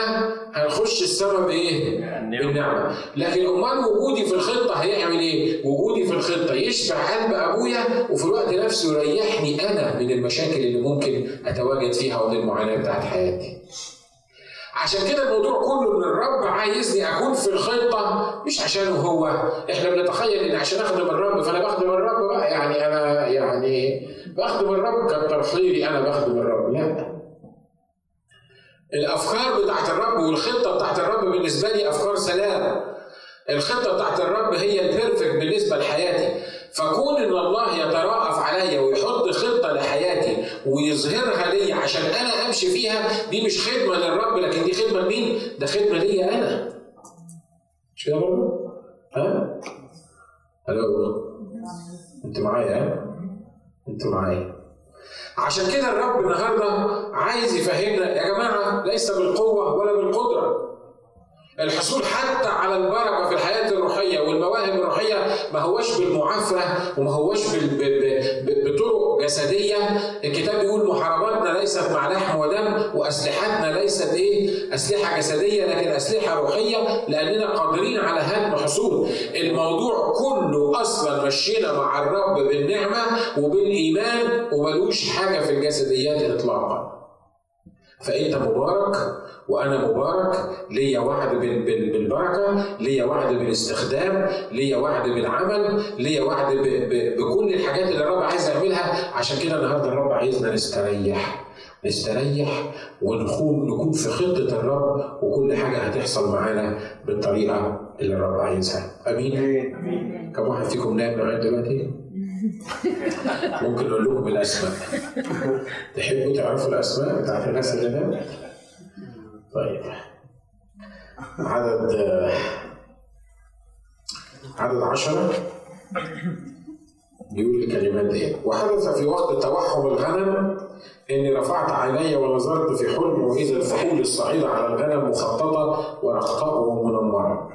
هنخش السماء بايه؟ بالنعمة لكن أمال وجودي في الخطة هيعمل إيه؟ وجودي في الخطة يشبع قلب أبويا وفي الوقت نفسه يريحني أنا من المشاكل اللي ممكن أتواجد فيها ومن المعاناة بتاعت حياتي. عشان كده الموضوع كله إن الرب عايزني أكون في الخطة مش عشانه هو إحنا بنتخيل إن عشان أخدم الرب فأنا بخدم الرب بقى يعني أنا يعني بخدم الرب كتر خيري أنا بخدم الرب لا الأفكار بتاعت الرب والخطة بتاعت الرب بالنسبة لي أفكار سلام الخطة بتاعت الرب هي البيرفكت بالنسبة لحياتي فكون إن الله يترأف عليا ويحط خطة لحياتي ويظهرها لي عشان أنا أمشي فيها دي مش خدمة للرب لكن دي خدمة لمين؟ ده خدمة ليا أنا. مش كده؟ ها؟ ألو انت معايا ها؟ انت معايا عشان كده الرب النهارده عايز يفهمنا يا جماعة ليس بالقوة ولا بالقدرة. الحصول حتى على البركة في الحياة الروحية والمواهب الروحية ما هوش بالمعافرة وما هوش بطرق جسدية. الكتاب بيقول محارباتنا ليست مع لحم ودم وأسلحتنا ليست إيه؟ أسلحة جسدية لكن أسلحة روحية لأننا قادرين على هدم حصول. الموضوع كله أصلا مشينا مع الرب بالنعمة وبالإيمان وملوش حاجة في الجسديات اطلاقا. فانت مبارك وأنا مبارك ليا وعد بالبركة ليا وعد بالاستخدام ليا وعد بالعمل ليا وعد بكل الحاجات اللي الرب عايز يعملها. عشان كده النهارده الرب عايزنا نستريح. نستريح ونكون نكون في خطة الرب وكل حاجة هتحصل معانا بالطريقة اللي الرب عايزها. آمين. آمين. كم واحد فيكم نام لغاية دلوقتي؟ [LAUGHS] ممكن نقول لكم الاسماء تحبوا تعرفوا الأسماء بتاعت الناس اللي نامت؟ طيب. عدد عدد عشرة. بيقول الكلمات دي. وحدث في وقت توحم الغنم إني رفعت عيني ونظرت في حلم وإذا الفحول الصعيده على الغنم مخططة ورقطاء ومنمره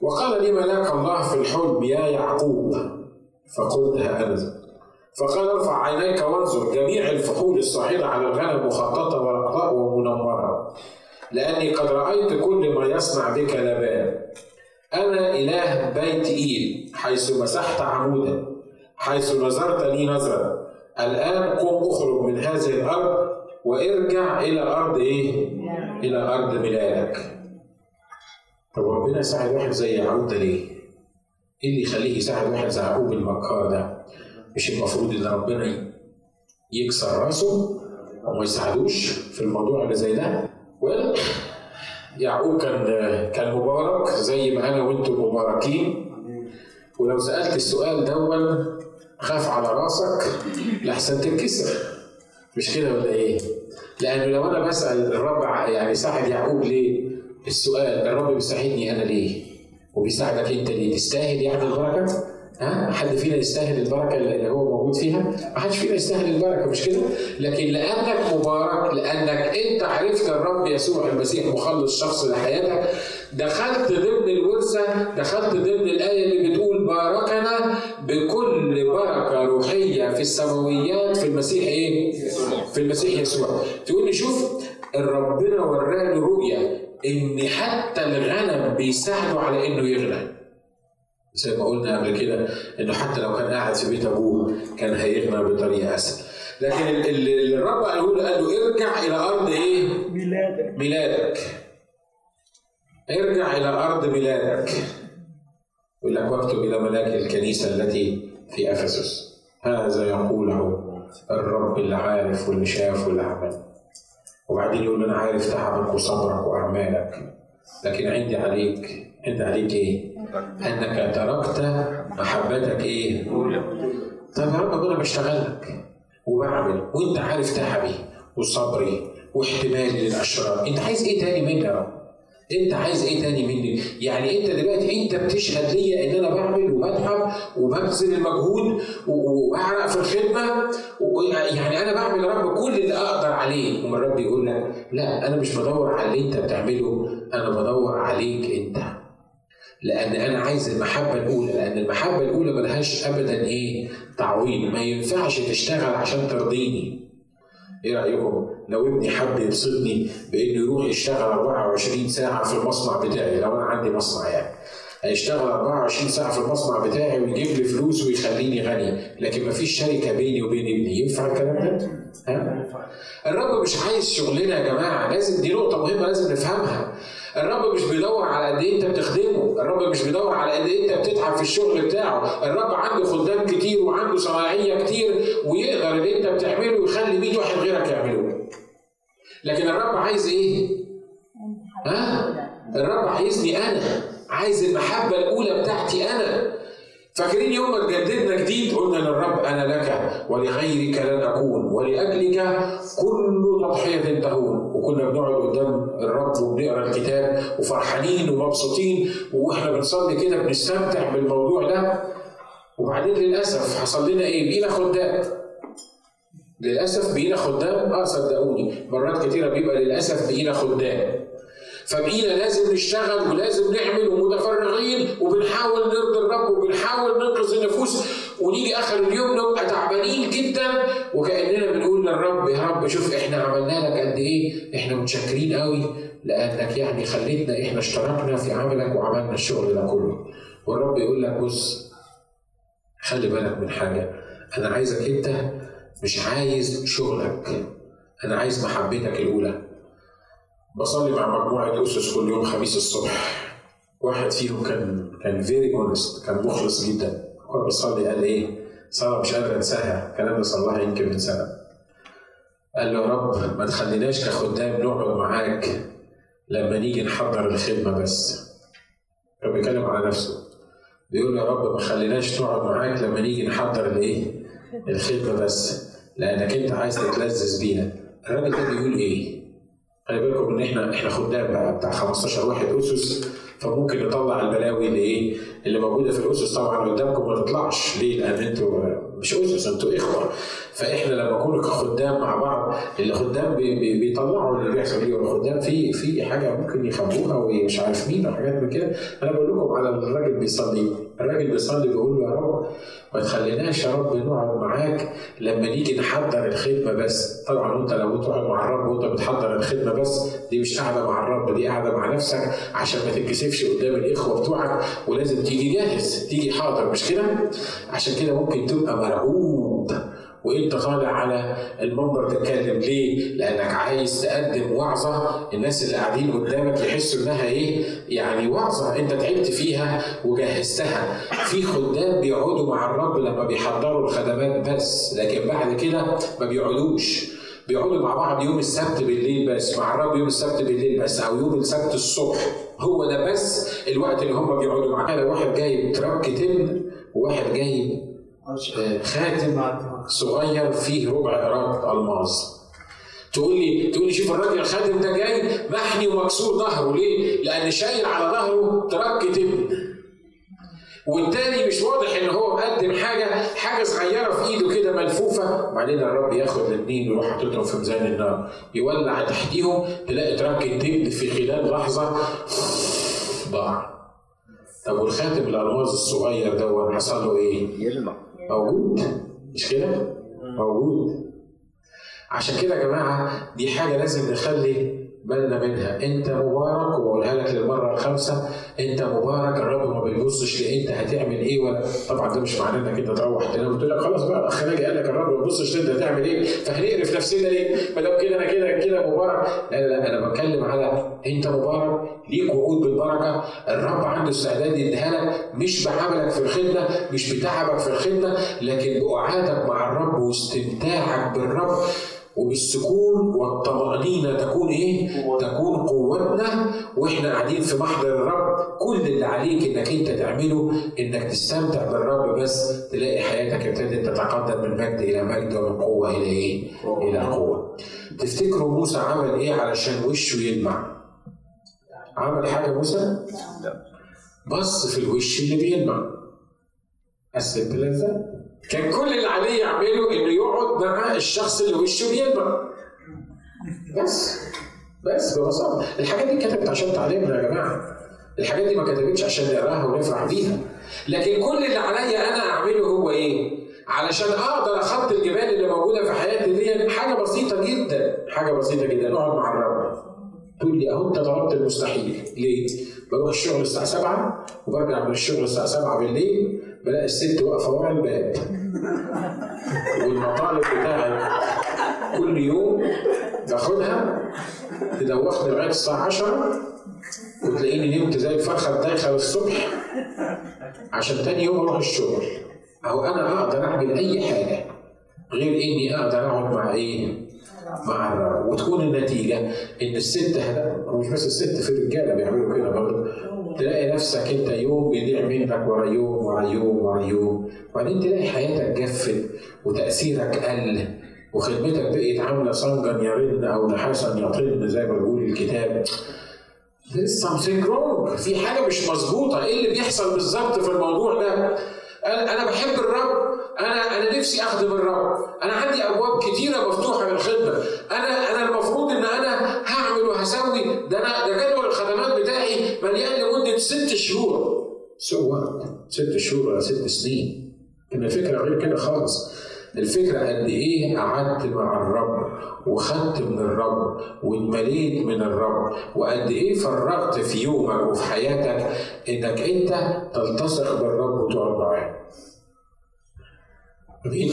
وقال لي ملاك الله في الحلم يا يعقوب فقلت أنا فقال ارفع عينيك وانظر جميع الفحول الصاعدة على الغنم مخططة ورقاء ومنورة لأني قد رأيت كل ما يصنع بك لبان أنا إله بيت إيل حيث مسحت عمودا حيث نظرت لي نظرا الآن قم اخرج من هذه الأرض وارجع إلى أرض إيه؟ إلى أرض ميلادك. طب ربنا يساعد واحد زي يعقوب ده ليه؟ إيه اللي يخليه يساعد واحد زي يعقوب المكار ده؟ مش المفروض إن ربنا يكسر رأسه وما يساعدوش في الموضوع اللي زي ده يعقوب كان كان مبارك زي ما أنا وأنتم مباركين ولو سألت السؤال دون خاف على رأسك لحسن تنكسر مش كده ولا إيه؟ لأنه لو أنا بسأل الرب يعني ساعد يعقوب ليه؟ السؤال الرب بيساعدني أنا ليه؟ وبيساعدك انت ليه؟ تستاهل يعني البركة؟ ها حد فينا يستاهل البركة اللي هو موجود فيها؟ ما حدش فينا يستاهل البركة مش كده؟ لكن لأنك مبارك لأنك انت عرفت الرب يسوع المسيح مخلص شخص لحياتك دخلت ضمن الورثة دخلت ضمن الآية اللي بتقول باركنا بكل بركة روحية في السماويات في المسيح إيه؟ في المسيح يسوع تقول لي شوف ربنا وراني رؤية إن حتى الغنم بيساعدوا على إنه يغنى زي ما قلنا قبل كده إنه حتى لو كان قاعد في بيت أبوه كان هيغنى بطريقة اسهل لكن اللي الرب قاله له قال له ارجع إلى أرض إيه؟ ميلادك. ميلادك. ارجع إلى أرض ميلادك. يقول لك واكتب إلى ملاك الكنيسة التي في أفسس. هذا يقوله الرب اللي عارف واللي شاف واللي عمل وبعدين يقول أنا عارف تعبك وصبرك وأعمالك لكن عندي عليك عندي عليك إيه؟ أنك تركت محبتك إيه؟ طب يا رب أنا بشتغل لك وبعمل وأنت عارف تعبي وصبري واحتمالي للأشرار أنت عايز إيه تاني مني يا رب انت عايز إيه تاني مني؟ يعني انت دلوقتي انت بتشهد ليا ان أنا بعمل وبتعب وببذل المجهود واعرق في الخدمة يعني أنا بعمل رب كل اللي أقدر عليه، ومن الرب يقول لك لا أنا مش بدور على اللي انت بتعمله أنا بدور عليك انت. لأن أنا عايز المحبة الأولى لأن المحبة الأولى ملهاش ابدا إيه؟ تعويض ما ينفعش تشتغل عشان ترضيني. إيه رايكم؟ لو ابني حب يبسطني بإنه يروح يشتغل 24 ساعة في المصنع بتاعي لو أنا عندي مصنع يعني هيشتغل 24 ساعة في المصنع بتاعي ويجيب لي فلوس ويخليني غني لكن مفيش شركة بيني وبين ابني ينفع الكلام ده؟ ها؟ الرب مش عايز شغلنا يا جماعة لازم دي نقطة مهمة لازم نفهمها الرب مش بيدور على قد إيه أنت بتخدمه، الرب مش بيدور على قد إيه أنت بتتعب في الشغل بتاعه، الرب عنده خدام كتير وعنده صناعيه كتير ويقدر اللي أنت بتعمله يخلي 100 واحد غيرك يعملوه. لكن الرب عايز إيه؟ ها؟ الرب عايزني أنا، عايز المحبة الأولى بتاعتي أنا. فاكرين يوم ما اتجددنا جديد قلنا للرب أنا لك ولغيرك لن اكون ولأجلك كل تضحية تهون. وكنا بنقعد قدام الرب وبنقرأ الكتاب وفرحانين ومبسوطين وإحنا بنصلي كده بنستمتع بالموضوع ده. وبعدين للأسف حصل لنا إيه؟ بقينا خدام. للأسف بقينا خدام؟ آه صدقوني. مرات كتيرة بيبقى للأسف بقينا خدام. فبقينا لازم نشتغل ولازم نعمل ومتفرغين وبنحاول نرضي الرب وبنحاول ننقذ النفوس. ونيجي آخر اليوم نبقى تعبانين جدا وكأننا بنقول للرب يا رب شوف إحنا عملنا لك قد إيه؟ إحنا متشكرين قوي لأنك يعني خليتنا إحنا اشتركنا في عملك وعملنا الشغل ده كله. والرب يقول لك بص خلي بالك من حاجة. أنا عايزك أنت مش عايز شغلك أنا عايز محبتك الأولى. بصلي مع مجموعة قسس كل يوم خميس الصبح. واحد فيهم كان كان very honest كان مخلص جدا. كنت بصلي قال إيه؟ صلاه مش قادر أنساها. الكلام ده صلاها يمكن من سنة. قال له يا رب ما تخليناش كخدام نقعد معاك لما نيجي نحضر الخدمة بس. كان بيتكلم على نفسه. بيقول يا رب ما خليناش نقعد معاك لما نيجي نحضر الإيه؟ الخدمة بس لأنك أنت عايز تتلذذ بينا. الراجل ده بيقول إيه؟ خلي بالكم إن إحنا إحنا خدام بقى بتاع 15 واحد أسس فممكن نطلع البلاوي اللي إيه؟ اللي موجودة في الأسس طبعا قدامكم ما تطلعش. ليه؟ لأن أنتوا مش أسس أنتوا إخوة. فإحنا لما نكون كخدام مع بعض اللي خدام بي بي بيطلعوا اللي بيحصل إيه؟ والخدام في في حاجة ممكن يخبوها ومش عارف مين وحاجات من كده. أنا بقول لكم على الراجل بيصلي. الراجل بيصلي بيقول له يا رب ما تخليناش يا رب نقعد معاك لما نيجي نحضر الخدمة بس. طبعا أنت لو تقعد مع الرب وأنت بتحضر الخدمة بس دي مش قاعدة مع الرب دي قاعدة مع نفسك عشان ما تتكسفش قدام الإخوة بتوعك ولازم تيجي جاهز تيجي حاضر مش كده؟ عشان كده ممكن تبقى مرعوب. وانت طالع على المنبر تتكلم ليه؟ لأنك عايز تقدم وعظة الناس اللي قاعدين قدامك يحسوا إنها إيه؟ يعني وعظة أنت تعبت فيها وجهزتها. في خدام بيقعدوا مع الرب لما بيحضروا الخدمات بس، لكن بعد كده ما بيقعدوش. بيقعدوا مع بعض يوم السبت بالليل بس مع الرب يوم السبت بالليل بس أو يوم السبت الصبح هو ده بس الوقت اللي هم بيقعدوا معاه واحد جايب ترك تم وواحد جايب خاتم صغير فيه ربع قراط الماظ تقول لي تقول لي شوف الراجل الخاتم ده جاي محني ومكسور ظهره. ليه؟ لأن شايل على ظهره ترك تم والتاني مش واضح إن هو مقدم حاجة حاجة صغيرة في إيده كده ملفوفة. وبعدين الرب ياخد الاثنين ويروح حاططهم في ميزان النار. يولع تحتيهم تلاقي ترك التبن في خلال لحظة. ضاع طب والخاتم الالماظ الصغير ده حصل له إيه؟ يلمع. موجود؟ مش كده؟ موجود عشان كده يا جماعة دي حاجة لازم نخلي بالنا منها. انت مبارك وبقولها لك للمرة الخامسة. انت مبارك الرب ما بيبصش لانت هتعمل إيه؟ ولا طبعا ده مش معناه انك انت تروح. تنام وتقول لك خلاص بقى الاخ ناجي قال لك الرب ما بيبصش انت هتعمل إيه؟ فهنقرف نفسنا ليه؟ ما دام كده أنا كده كده مبارك. لا لا أنا بتكلم على انت مبارك ليك وعود بالبركة. الرب عنده استعداد يديها لك مش بعملك في الخدمة مش بتعبك في الخدمة لكن بقعادك مع الرب واستمتاعك بالرب وبالسكون والطمأنينة تكون إيه؟ تكون قوتنا وإحنا قاعدين في محضر الرب كل اللي عليك إنك أنت تعمله إنك تستمتع بالرب بس تلاقي حياتك ابتدت تتقدم من مجد إلى مجد ومن قوة إلى إيه؟ إلى قوة. تفتكروا موسى عمل إيه علشان وشه يلمع؟ عمل حاجة موسى؟ لا بص في الوش اللي بيلمع. الست لذة كان كل اللي عليه يعمله إنه يقعد مع الشخص اللي وشه بيلمع بس بس ببساطة. الحاجات دي كتبت عشان تعلمنا يا جماعة. الحاجات دي ما كتبتش عشان نقراها ونفرح بيها. لكن كل اللي عليا أنا أعمله هو إيه؟ علشان أقدر اخط الجبال اللي موجودة في حياتي دي حاجة بسيطة جدا. حاجة بسيطة جدا. اقعد مع الرب. تقول لي أهو أنت طلبت المستحيل. ليه؟ بروح الشغل الساعة 7 وبرجع من الشغل الساعة 7 بالليل. بلاقي الست واقفة ورا الباب. والمطالب بتاعي كل يوم باخدها تدوخني لغاية الساعة 10 وتلاقيني نمت زي الفرخة الدايخة الصبح عشان تاني يوم أروح الشغل. أو أنا أقدر أعمل أي حاجة غير إني أقدر أقعد مع إيه؟ مع الرب. وتكون النتيجة إن الست مش بس الست في الرجالة بيعملوا كده برضه. تلاقي نفسك انت يوم بيضيع منك ورا يوم ورا يوم ورا يوم. وبعدين تلاقي حياتك جفت وتأثيرك قل وخدمتك بقت عاملة صنجا يرن أو نحاسا يطن زي ما بيقول الكتاب. There's something wrong. في حاجة مش مظبوطة. إيه اللي بيحصل بالظبط في الموضوع ده؟ أنا أنا بحب الرب. أنا أنا نفسي أخدم الرب. أنا عندي أبواب كتيرة مفتوحة للخدمة. أنا أنا المفروض إن أنا هعمل وهسوي. ده أنا ده جدول الخدمات بتاعي مليان لمدة ست شهور. سو ست شهور ولا ست سنين. ان الفكرة غير كده خالص. الفكرة قد إيه قعدت مع الرب وخدت من الرب واتمليت من الرب وقد إيه فرغت في يومك وفي حياتك إنك أنت تلتصق بالرب وتقعد معاه. آمين.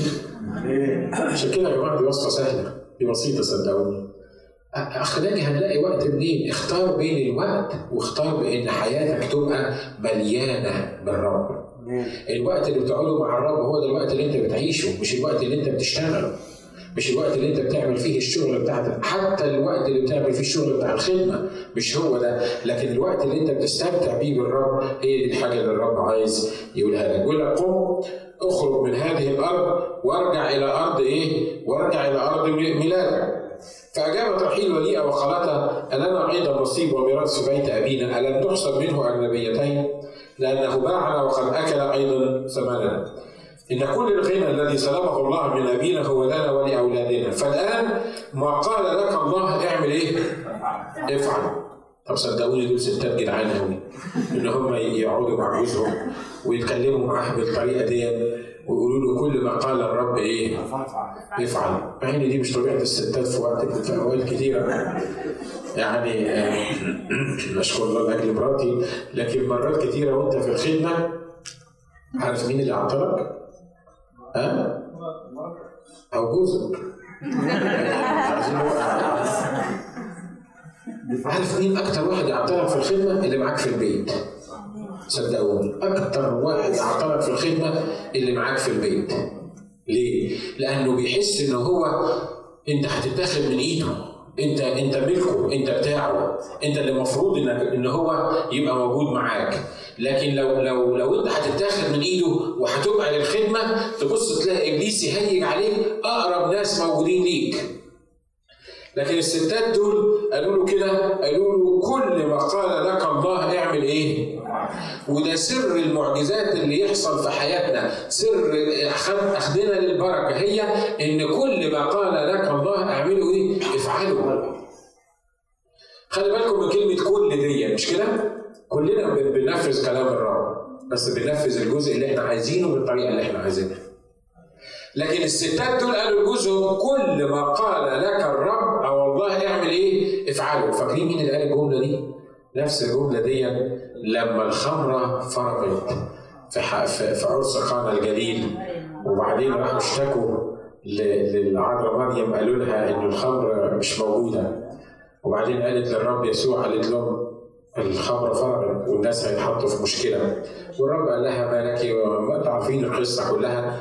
عشان كده يا جماعة دي وصفة سهلة. دي بسيطة صدقوني. اخلاقي هنلاقي وقت منين؟ اختار بين الوقت واختار بأن حياتك تبقى مليانة بالرب. الوقت اللي بتقعده مع الرب هو ده الوقت اللي انت بتعيشه مش الوقت اللي انت بتشتغله. مش الوقت اللي انت بتعمل فيه الشغل بتاعتك حتى الوقت اللي بتعمل فيه الشغل بتاع الخدمة مش هو ده. لكن الوقت اللي انت بتستمتع بيه بالرب هي دي الحاجة اللي الرب عايز يقولها لك. يقول لك قم اخرج من هذه الأرض وارجع إلى أرض إيه؟ وارجع إلى أرض ميلادك. فأجابت رحيل وليئة وقالتا ألنا أيضا نصيب وميراث بيت أبينا؟ ألم تحسب منه أجنبيتين؟ لأنه باعنا وقد أكل أيضا ثمننا. إن كل الغنى الذي سلبه الله من أبينا هو لنا ولأولادنا. فالآن ما قال لك الله اعمل إيه؟ افعل. طب صدقوني دول ستات جدعان قوي ان هم يقعدوا مع جوزهم ويتكلموا معاه بالطريقة دي ويقولوا له كل ما قال الرب إيه؟ افعل مع إن دي مش طبيعة الستات في وقت في اوقات كثيره يعني [CLEARS THROAT] نشكر الله لأجل مراتي لكن مرات كثيره وأنت في الخدمة عارف مين اللي عطلك؟ ها؟ أو جوزك عارف مين أكتر واحد يعطلك في الخدمة اللي معاك في البيت صدقوني أكتر واحد يعطلك في الخدمة اللي معاك في البيت. ليه؟ لأنه بيحس إن هو أنت هتتاخد من إيده. انت أنت ملكه أنت بتاعه. أنت اللي المفروض انك إن هو يبقى موجود معاك. لكن لو لو لو أنت هتتاخد من إيده وهتبقى للخدمة تبص تلاقي إبليس يهيج عليك أقرب ناس موجودين ليك. لكن الستات دول قالوا له كده قالوا له كل ما قال لك الله اعمل إيه؟ وده سر المعجزات اللي يحصل في حياتنا. سر أخذنا للبركة. هي إن كل ما قال لك الله اعمله إيه؟ افعله خلي بالكم من كلمة كل دي. مش كده؟ كلنا بننفذ كلام الرب بس بننفذ الجزء اللي إحنا عايزينه بالطريقة اللي إحنا عايزينها. لكن الستات دول قالوا لجوزهم كل ما قال لك الرب أو الله اعمل إيه؟ افعله، فاكرين مين اللي قال الجملة دي؟ نفس الجمله دي لما الخمره فرغت في في عرس قانا الجليل. وبعدين راحوا اشتكوا للعذراء مريم قالوا لها ان الخمر مش موجودة. وبعدين قالت للرب يسوع قالت لهم الخمر فرغت والناس هيتحطوا في مشكلة. والرب قال لها ما لك وما عارفين القصة كلها.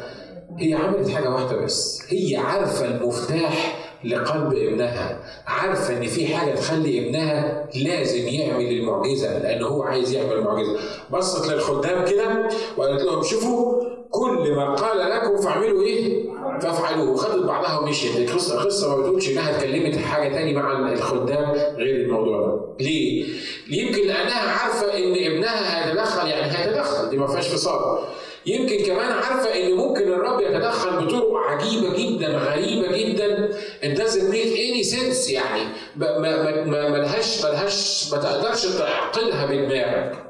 هي عملت حاجة واحدة بس. هي عارفة المفتاح لقلب ابنها عارفه إن في حاجة تخلي ابنها لازم يعمل المعجزة لأن هو عايز يعمل معجزه بصت للخدام كده وقالت لهم شوفوا كل ما قال لكم فاعملوا إيه؟ فافعلوه. وخدت بعضها ومشيت. القصة القصة ما بتقولش إنها اتكلمت حاجة تاني مع الخدام غير الموضوع ده. ليه؟ يمكن لأنها عارفة إن ابنها هيتدخل يعني هيتدخل دي ما فيهاش فصال يمكن كمان عارفة إن ممكن الرب يتدخل بطرق عجيبة جدا غريبة جدا. It doesn't make any sense يعني. ما ما ما ملهاش ملهاش ما تقدرش تعقلها بدماغك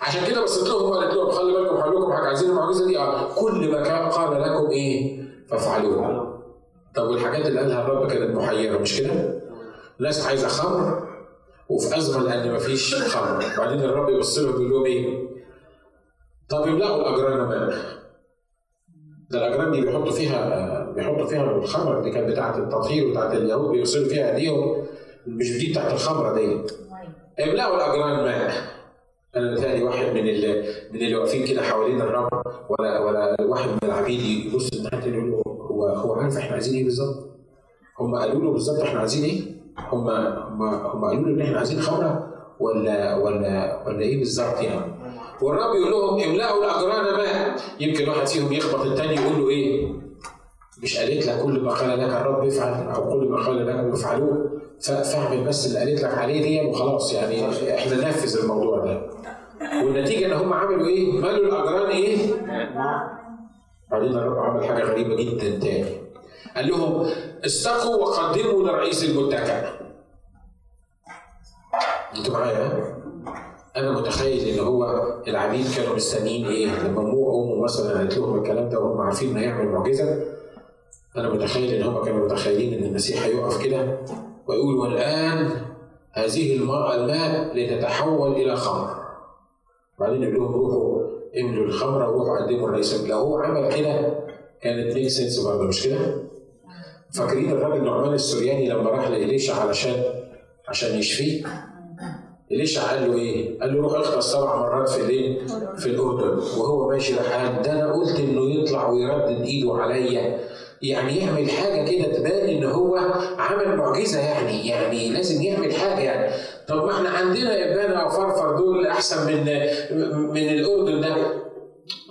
عشان كده بصيت لهم وقالت لهم خلي بالكم هقول لكم حاجة عايزين المعجزة دي. آه كل ما قال لكم إيه؟ فافعلوه طب والحاجات اللي قالها الرب كانت محيرة مش كده؟ ناس عايزه خمر وفي أزمة لأن مفيش خمر. بعدين الرب يبص لهم يقول لهم إيه؟ طب يملأوا الأجران ماء ده الأجران دي بيحطوا فيها بيحطوا فيها الخمر دي كانت بتاعة التطهير بتاعه اليهود بيغسلوا فيها إيديهم مش دي بتاعة الخمرة دي املأوا الأجران ماء أنا بتهيألي واحد من اللي من اللي واقفين كده حوالين الرب ولا ولا واحد من العبيد يبص لتحت يقول له هو هو عارف إحنا عايزين إيه بالظبط؟ هم قالوا له بالظبط إحنا عايزين إيه؟ هم هم هم قالوا له إن إحنا عايزين خمرة ولا ولا ولا إيه بالظبط يعني؟ والرب يقول لهم املأوا الاجران ماء يمكن واحد فيهم يخبط الثاني يقول له إيه؟ مش قالت لك كل ما قال لك الرب افعل أو كل ما قال لكم افعلوه فاعمل بس اللي قالت لك عليه دي وخلاص يعني إحنا ننفذ الموضوع ده والنتيجة إن هم عملوا إيه؟ مالوا الاجران إيه؟ بعدين الرب عمل حاجة غريبة جدا تاني قال لهم استقوا وقدموا لرئيس المتكئ أنتوا معايا أنا متخيل إن هو العبيد كانوا مستنيين إيه؟ لما أمه مثلا قالت لهم الكلام ده وهم عارفين إنه هيعمل معجزة. أنا متخيل إن هم كانوا متخيلين إن المسيح هيقف كده ويقول والآن هذه الماء الماء لتتحول إلى خمر. بعدين يقول لهم روحوا املوا الخمره وروحوا قدموا الرئيس. لو هو عمل كده كانت make sense برضه مش كده؟ فاكرين الراجل نعمان السورياني لما راح لإليشع علشان عشان يشفيه؟ إليشع قال له إيه؟ قال له روح اغطس سبع مرات في الإيه؟ في الأردن وهو ماشي راح قال ده أنا قلت إنه يطلع ويردد إيده عليا يعني يعمل حاجة كده تبان إن هو عمل معجزة يعني يعني لازم يعمل حاجة يعني طب ما إحنا عندنا ابانا وفرفر دول أحسن من من الأردن ده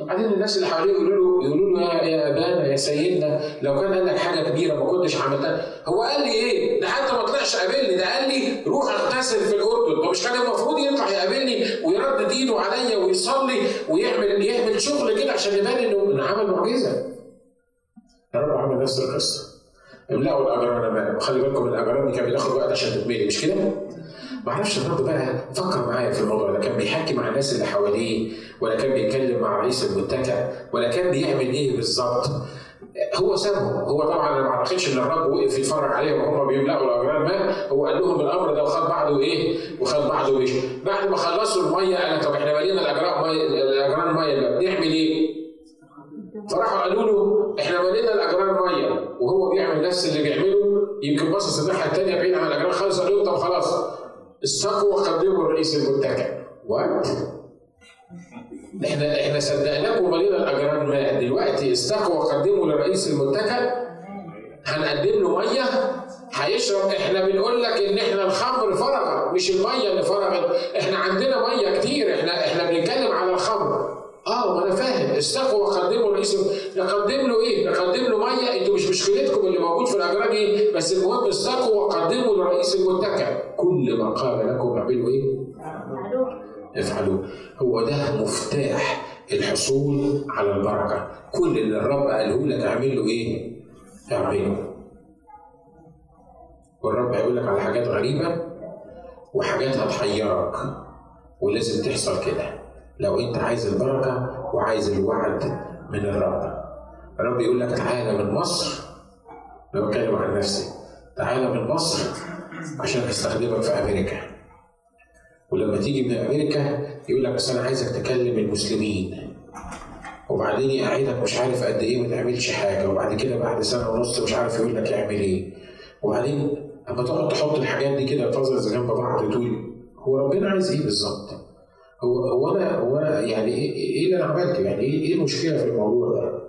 وبعدين الناس اللي حواليه يقولوا له يقولوا له يا يا أبانا يا سيدنا لو كان قال لك حاجة كبيرة ما كنتش عملتها. هو قال لي إيه؟ ده حتى ما طلعش قابلني ده قال لي روح اغتسل في الأردن. طب مش كان المفروض يطلع يقابلني ويردد ايده عليا ويصلي ويعمل يعمل شغل كده عشان يبان إنه عمل معجزة؟ الرب عمل نفس القصة. املأوا الاجران ماء وخلي بالكم الاجران دي كانت بتاخد وقت عشان تتملي مش كده؟ ما أعرفش الرب بقى فكر معايا في الموضوع ده. كان بيحكي مع الناس اللي حواليه ولا كان بيتكلم مع رئيس المتكئ ولا كان بيعمل إيه بالظبط؟ هو سابهم. هو طبعا أنا ما أعتقدش إن الرب وقف يتفرج عليهم وهم بيملأوا الاجران ماء هو قال لهم الأمر ده وخد بعضه إيه؟ وخد بعضه ومشي بعد ما خلصوا المية قال طب إحنا مالينا الاجران ميه الأجران ميه بقى بنعمل إيه؟ فراحوا قالوا له إحنا مالينا الأجران ميه وهو بيعمل نفس اللي بيعمله. يمكن باصص الناحية الثانية بعيد عن الأجران خالص قال لهم طب خلاص. استقوا وقدموا الرئيس المتكئ وات إحنا إحنا صدقناكم ومالينا الأجران ماء دلوقتي استقوا وقدموا للرئيس المتكئ هنقدم له مية. هيشرب. إحنا بنقول لك إن إحنا الخمر فرغت مش المية اللي فرغت. إحنا عندنا مية كتير. إحنا إحنا بنتكلم على الخمر. آه ما أنا فاهم استقوا وقدموا رئيس نقدم له إيه؟ نقدم له مية أنتوا مش مشكلتكم اللي موجود في الاجران إيه؟ بس المهم استقوا وقدموا لرئيس المتكئ كل ما قال لكم اعملوا إيه؟ افعلوه هو ده مفتاح الحصول على البركة كل اللي الرب قاله لك اعمله إيه؟ اعمله والرب هيقول لك على حاجات غريبة وحاجات هتحيرك ولازم تحصل كده لو انت عايز البركة وعايز الوعد من الرب. الرب يقول لك تعالى من مصر. أنا بتكلم عن نفسي. تعالى من مصر عشان أستخدمك في أمريكا. ولما تيجي من أمريكا يقول لك بس أنا عايزك تكلم المسلمين. وبعدين يقعدك مش عارف قد إيه ما تعملش حاجة. وبعد كده بعد سنة ونص مش عارف يقول لك اعمل إيه. وبعدين اما تقعد تحط الحاجات دي كده البازلز جنب بعض تقول هو ربنا عايز إيه بالظبط؟ هو هو أنا هو أنا يعني إيه إيه اللي أنا عملته؟ يعني إيه إيه المشكلة في الموضوع ده؟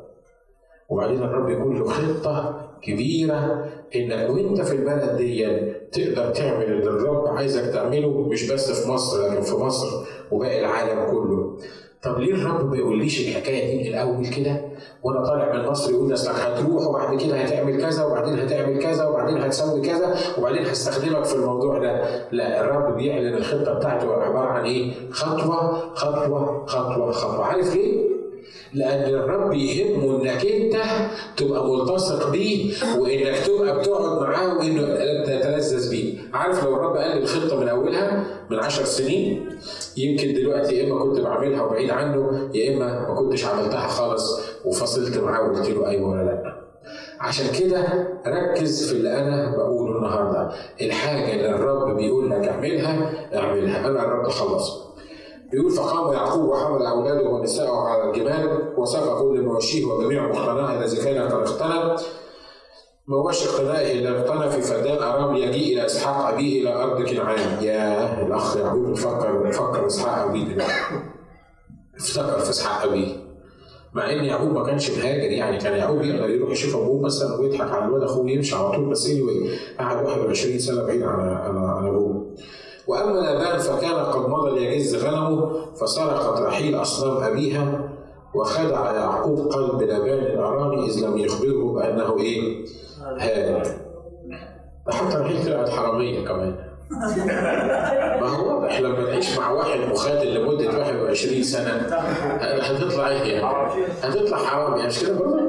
وبعدين الرب يكون له خطة كبيرة إنك وأنت في البلد دي تقدر تعمل اللي الرب عايزك تعمله مش بس في مصر لكن في مصر وباقي العالم كله. طب ليه الرب ما يقوليش الحكاية دي من الأول كده وأنا طالع من مصر يقول لي اصلك هتروح وبعد كده هتعمل كذا وبعدين هتعمل كذا وبعدين هتسوي كذا وبعدين هستخدمك في الموضوع ده. لا الرب بيعلن الخطة بتاعته عبارة عن إيه؟ خطوة خطوة خطوة خطوة. عارف ليه؟ لأن الرب يهمه إنك أنت تبقى ملتصق بيه وإنك تبقى بتقعد معاه وإنه تتلذذ بيه. عارف لو الرب قال الخطة من أولها من عشر سنين يمكن دلوقتي يا إما كنت بعملها وبعيد عنه يا إما ما كنتش عملتها خالص وفصلت معاه وقلت له أيوه ولا لأ. عشان كده ركز في اللي أنا بقوله النهارده الحاجة اللي الرب بيقول لك أعملها أعملها أنا الرب خلص يقول فقام يعقوب وحمل أولاده ونساءه على الجمال وساق كل مواشيه وجميع مقتناه الذي كان قد اقتنى. مواشي اقتنائه اللي اقتنى في فدان أرام يجيء إلى إسحاق أبيه إلى أرض كنعان. يا الأخ يعقوب بيفكر بيفكر إسحاق أبيه. دلوقتي افتكر في إسحاق أبيه. مع إن يعقوب ما كانش مهاجر يعني كان يعقوب يقدر يروح يشوف أبوه مثلا ويضحك على الواد أخوه يمشي على طول بس anyway قعد 21 سنة بعيد عن عن وأما لابان فكان قد مضى ليجز غنمه فسرقت رحيل أصنام أبيها وخدع يعقوب قلب لابان الأرامي إذ لم يخبره بأنه إيه؟ هاجر حتى رحيل طلعت حرامية كمان ما هو واضح لما تعيش مع واحد مخادم لمدة 21 سنة هتطلع إيه يعني؟ هتطلع حرامي مش كده برضه؟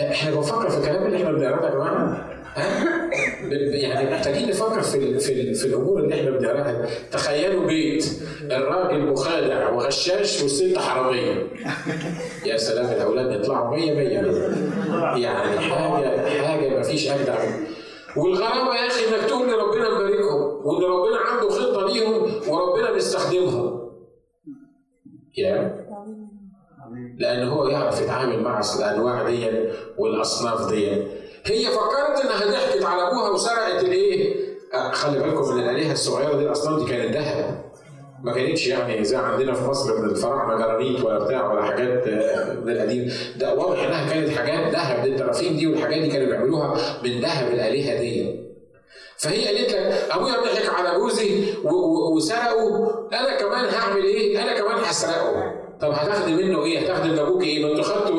إحنا بنفكر في الكلام اللي إحنا بنقراه يا جماعة [COUGHS] يعني محتاجين نفكر في في, في الأمور اللي إحنا بنقراها. تخيلوا بيت الراجل مخادع وغشاش والست حرامية. يا سلام الاولاد يطلعوا 100 100 يعني حاجة حاجة ما فيش اجدع والغرابة يا أخي إنك تقول لربنا مباركهم وإن ربنا عنده خطة ليهم وربنا بيستخدمهم. يا لأن هو يعرف يتعامل مع الأنواع دي والأصناف دي هي فكرت إنها ضحكت على أبوها وسرقت الإيه؟ خلي بالكم من الآلهة الصغيرة دي الاصنام دي كانت ذهب ما كانتش يعني زي عندنا في مصر من الفراعنة جرانيت ولا بتاع ولا حاجات من القديم ده واضح إنها كانت حاجات ذهب دي الترافيم دي والحاجات دي كانوا بيعملوها من ذهب الآلهة دي فهي قالت لك أبويا ضحك على جوزي وسرقه أنا كمان هعمل إيه؟ أنا كمان هسرقه طب هتاخدي منه إيه؟ هتاخدي من أبوك إيه؟ ما أنتوا خدتوا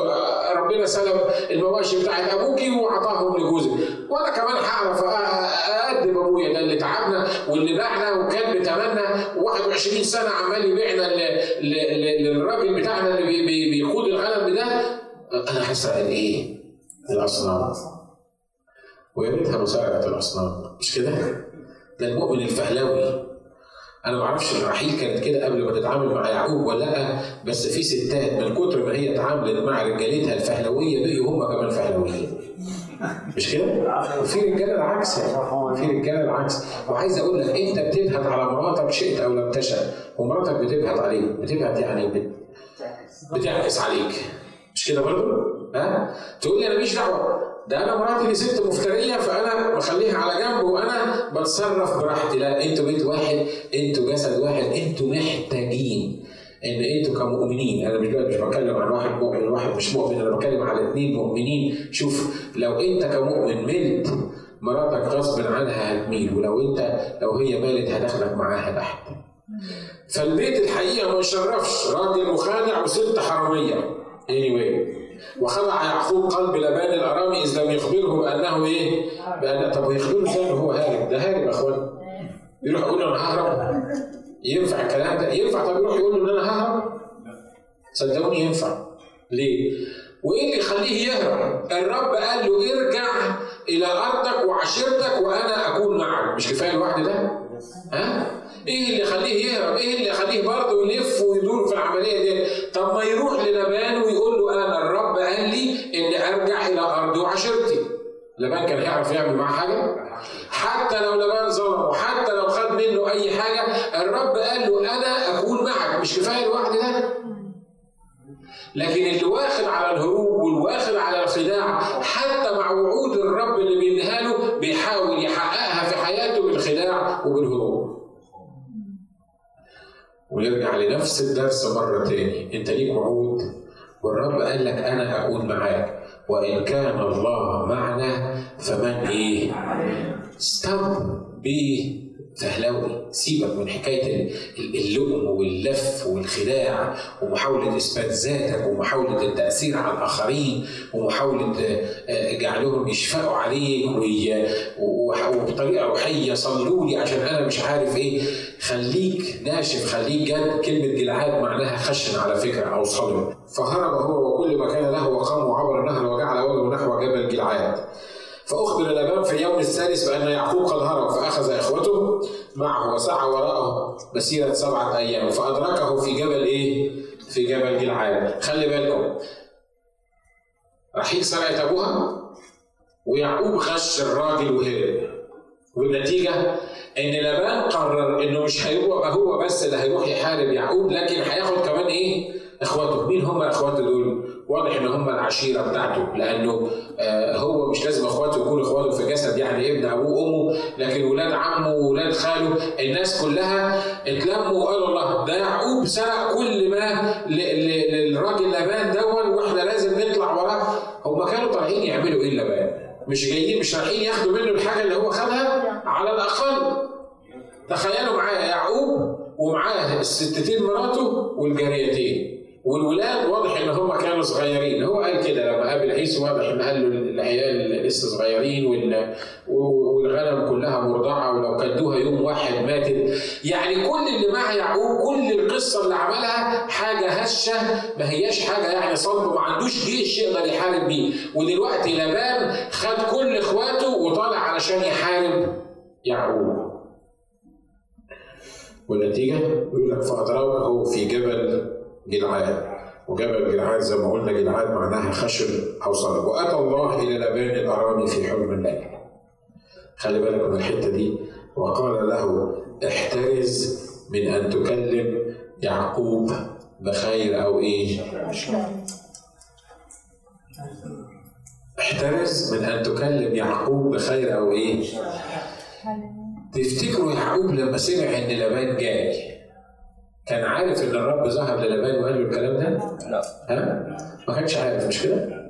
ربنا سلب المواشي بتاعت ابوكي وأعطاهم لجوزك. وأنا كمان هعرف أقدم أبويا ده اللي تعبنا واللي باعنا وكان بتمنى 21 سنة عمال يبيعنا للراجل بتاعنا اللي بيقود الغنم ده. أنا هسرق الايه؟ الأصنام. ويا ريتها مسارعه الأصنام. مش كده؟ ده المؤمن الفهلاوي أنا ما أعرفش الرحيل كانت كده قبل ما تتعامل مع يعقوب ولا لأ بس في ستات من كتر ما هي اتعاملت مع رجالتها الفهلوية بقوا هم كمان فهلويين مش كده؟ وفي رجالة العكس في رجالة العكس وعايز أقول لك أنت بتبهت على مراتك شئت أو لم تشأ ومراتك بتبهت عليك بتبهت يعني بت... بتعكس عليك مش كده برضه؟ ها؟ تقول لي أنا مش دعوة ده أنا مراتي دي ست مفترية فأنا بخليها على جنب وأنا بتصرف براحتي. لا أنتوا بيت واحد أنتوا جسد واحد أنتوا محتاجين إن أنتوا كمؤمنين. أنا مش مش بتكلم عن واحد مؤمن وواحد مش مؤمن. أنا بتكلم على اثنين مؤمنين. شوف لو أنت كمؤمن ملت مراتك غصب عنها هتميل ولو أنت لو هي مالت هتاخدك معاها تحت. فالبيت الحقيقة ما يشرفش. راجل مخادع وست حرامية. Anyway. وخضع يعقوب قلب لبان الارامي إذ لم يخبره بأنه إيه؟ بان طب يخبره إزاي هو هارب؟ ده هارب يا أخوان يروح يقول أنا ههرب ينفع الكلام ده؟ ينفع طب يروح يقول له إن أنا ههرب؟ صدقوني ينفع ليه؟ وإيه اللي يخليه يهرب؟ الرب قال له ارجع إلى أرضك وعشيرتك وأنا أكون معك، مش كفاية الوعد ده؟ ها؟ إيه اللي يخليه يهرب؟ إيه اللي يخليه برضه يلف ويدور في العملية دي؟ طب ما يروح للبان ارجع إلى ارضي وعشيرتي. لبان كان هيعرف يعمل معاه حاجة؟ حتى لو لبان ظلم وحتى لو خد منه أي حاجة الرب قال له أنا أكون معك مش كفاية الوعد ده؟ لكن اللي واخد على الهروب والواخد على الخداع حتى مع وعود الرب اللي بيديها له بيحاول يحققها في حياته بالخداع وبالهروب. ويرجع لنفس الدرس مرة تاني أنت ليك وعود والرب قال لك أنا أكون معاك وإن كان الله معنا فمن إيه؟ stop being فهلاوي سيبك من حكاية اللؤم واللف والخداع ومحاولة إثبات ذاتك ومحاولة التأثير على الآخرين ومحاولة آه، جعلهم يشفقوا عليك وبطريقة روحية صلوا لي عشان أنا مش عارف إيه. خليك ناشف خليك جد. كلمة جلعاد معناها خشن على فكرة أو صلب فهرب هو وكل ما كان له وقام وعبر النهر وجعل وجهه نحو جبل جلعاد. فأخبر لابان في اليوم الثالث بأن يعقوب قد هرب فأخذ إخوته معه وسعى وراءه مسيرة سبعة أيام فأدركه في جبل إيه؟ في جبل جلعاد خلي بالكم رحيل سرقت أبوها ويعقوب غش الراجل وهرب والنتيجة إن لابان قرر إنه مش هيبقى هو بس اللي هيروح يحارب يعقوب لكن هياخد كمان إيه؟ إخواته، مين هم إخواته دول؟ واضح إن هم العشيرة بتاعته لأنه آه، هو مش لازم إخواته يكونوا إخواته في جسد يعني ابن أبوه وأمه لكن ولاد عمه وولاد خاله الناس كلها اتلموا وقالوا الله ده يعقوب سرق كل ما للراجل لبان دون وإحنا لازم نطلع وراه. هم كانوا طالعين يعملوا إيه لبان مش جايين مش رايحين ياخدوا منه الحاجة اللي هو خدها؟ على الأقل. تخيلوا معايا يعقوب ومعاه الستتين مراته والجاريتين. والولاد واضح إن هم كانوا صغيرين. هو قال كده لما قابل عيسى واضح إن قال له العيال لسه صغيرين والغنم كلها مرضعة ولو كدوها يوم واحد ماتت. يعني كل اللي مع يعقوب كل القصة اللي عملها حاجة هشة ما هياش حاجة يعني صلب ما عندوش جيش يقدر يحارب بيه. ودلوقتي لبان خد كل إخواته وطالع علشان يحارب يعقوب. والنتيجة؟ يقول لك فادركه في جبل جلعاد وجبل جلعاد زي ما قلنا جلعاد معناها خشب أو صلب وأتى الله إلى لبان الأرامي في حلم الليل. خلي بالك من الحتة دي. وقال له احترز من أن تكلم يعقوب بخير أو إيه؟ احترز من أن تكلم يعقوب بخير أو إيه؟ تفتكروا يعقوب لما سمع إن لبان جاي كان عارف إن الرب ظهر للبان وقال له الكلام ده؟ لا ها؟ ما كانش عارف مش كده؟